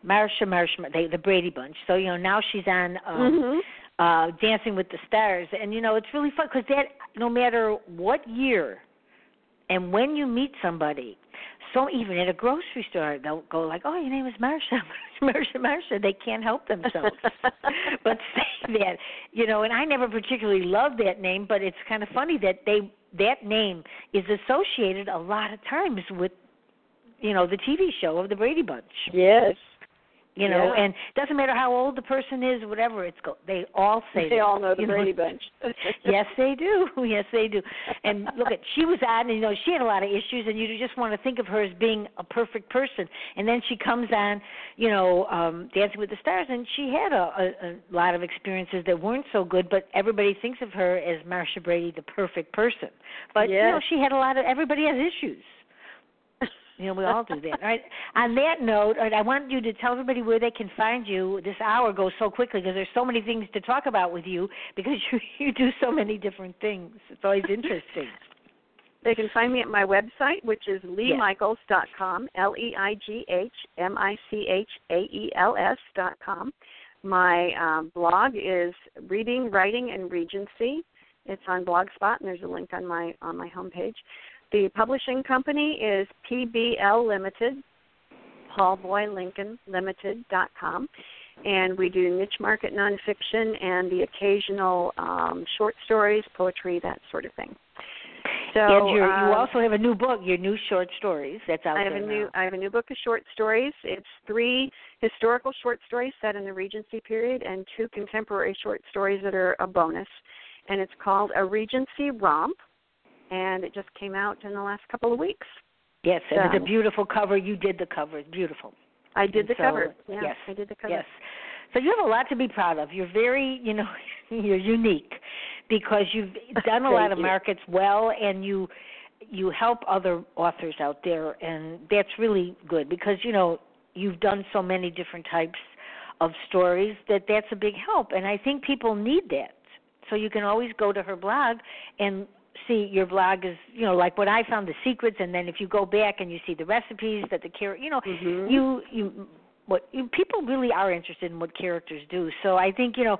[SPEAKER 2] Marcia, Marcia, they, the Brady Bunch. So you know, now she's on um
[SPEAKER 3] Mhm.
[SPEAKER 2] uh Dancing with the Stars, and you know, it's really fun because that no matter what year and when you meet somebody, so even at a grocery store, they'll go like, "Oh, your name is Marsha, Marsha, Marsha." They can't help themselves but say that, you know. And I never particularly loved that name, but it's kind of funny that they that name is associated a lot of times with, you know, the TV show of the Brady Bunch.
[SPEAKER 3] Yes.
[SPEAKER 2] You know,
[SPEAKER 3] Yeah.
[SPEAKER 2] and doesn't matter how old the person is, whatever it's go. They all say
[SPEAKER 3] They
[SPEAKER 2] that,
[SPEAKER 3] all know the Brady Bunch.
[SPEAKER 2] yes, they do. Yes, they do. And look at she was on, and you know, she had a lot of issues, and you just want to think of her as being a perfect person. And then she comes on, you know, um Dancing with the Stars, and she had a, a, a lot of experiences that weren't so good. But everybody thinks of her as Marcia Brady, the perfect person. But you know, she had a lot of. Everybody has issues. You know, we all do that. All right. On that note, right, I want you to tell everybody where they can find you. This hour goes so quickly because there's so many things to talk about with you because you you do so many different things. It's always interesting.
[SPEAKER 3] They can find me at my website, which is leighmichaels.com, L E I G H M I C H A E L S dot com. My um, blog is Reading, Writing, and Regency. It's on Blogspot, and there's a link on my on my homepage. The publishing company is PBL Limited, Paul Boy Lincoln Limited dot com, and we do niche market nonfiction and the occasional um, short stories, poetry, that sort of thing. So
[SPEAKER 2] and you're, you
[SPEAKER 3] um,
[SPEAKER 2] also have a new book, your new short stories. That's out
[SPEAKER 3] I have
[SPEAKER 2] there
[SPEAKER 3] a new. I have a new book of short stories. It's three historical short stories set in the Regency period and two contemporary short stories that are a bonus. And it's called A Regency Romp and it just came out in the last couple of weeks.
[SPEAKER 2] Yes, and it's a beautiful cover. You did the cover. It's beautiful.
[SPEAKER 3] I did
[SPEAKER 2] And
[SPEAKER 3] the
[SPEAKER 2] so,
[SPEAKER 3] cover. Yeah,
[SPEAKER 2] yes,
[SPEAKER 3] I did the cover.
[SPEAKER 2] Yes. So you have a lot to be proud of. You're very, you know, you're unique because you've done a lot of
[SPEAKER 3] you.
[SPEAKER 2] markets well and you you help other authors out there and that's really good because you know you've done so many different types of stories that that's a big help and I think people need that. So you can always go to her blog and see your blog is you know like what I found the secrets and then if you go back and you see the recipes that the character you know
[SPEAKER 3] Mhm.
[SPEAKER 2] you you what you, people really are interested in what characters do. So I think you know.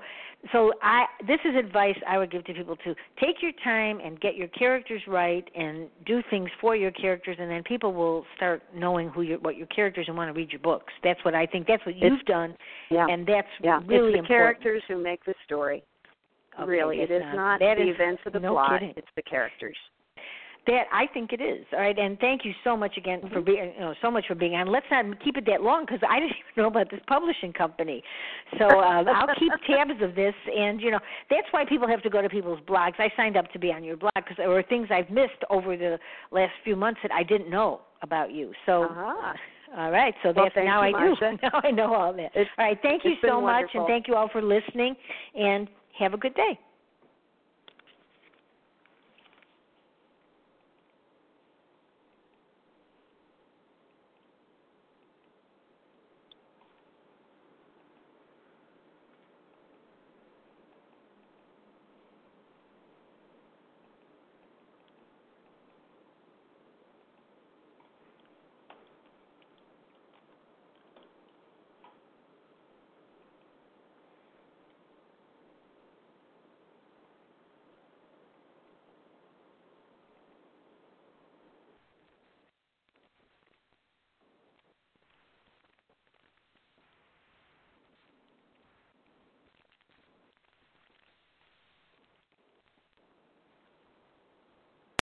[SPEAKER 2] So I this is advice I would give to people to take your time and get your characters right and do things for your characters, and then people will start knowing who your what your characters and want to read your books. That's what I think. That's what
[SPEAKER 3] It's-
[SPEAKER 2] you've done,
[SPEAKER 3] Yeah.
[SPEAKER 2] and that's
[SPEAKER 3] yeah.
[SPEAKER 2] really
[SPEAKER 3] it's the
[SPEAKER 2] important.
[SPEAKER 3] characters who make the story.
[SPEAKER 2] Okay,
[SPEAKER 3] really. it is not
[SPEAKER 2] that
[SPEAKER 3] the
[SPEAKER 2] is-
[SPEAKER 3] events of the
[SPEAKER 2] no
[SPEAKER 3] plot.
[SPEAKER 2] kidding.
[SPEAKER 3] It's the characters.
[SPEAKER 2] That I think it is. All right, and thank you so much again for
[SPEAKER 3] Mhm.
[SPEAKER 2] being, you know, so much for being on. Let's not keep it that long because I didn't even know about this publishing company. So um, I'll keep tabs of this, and you know, that's why people have to go to people's blogs. I signed up to be on your blog because there were things I've missed over the last few months that I didn't know about you. So.
[SPEAKER 3] Ah.
[SPEAKER 2] All right, so
[SPEAKER 3] Well,
[SPEAKER 2] that's now
[SPEAKER 3] you,
[SPEAKER 2] I do. Now I know all that.
[SPEAKER 3] It's-
[SPEAKER 2] all right, thank you so much, and thank you all for listening, and have a good day.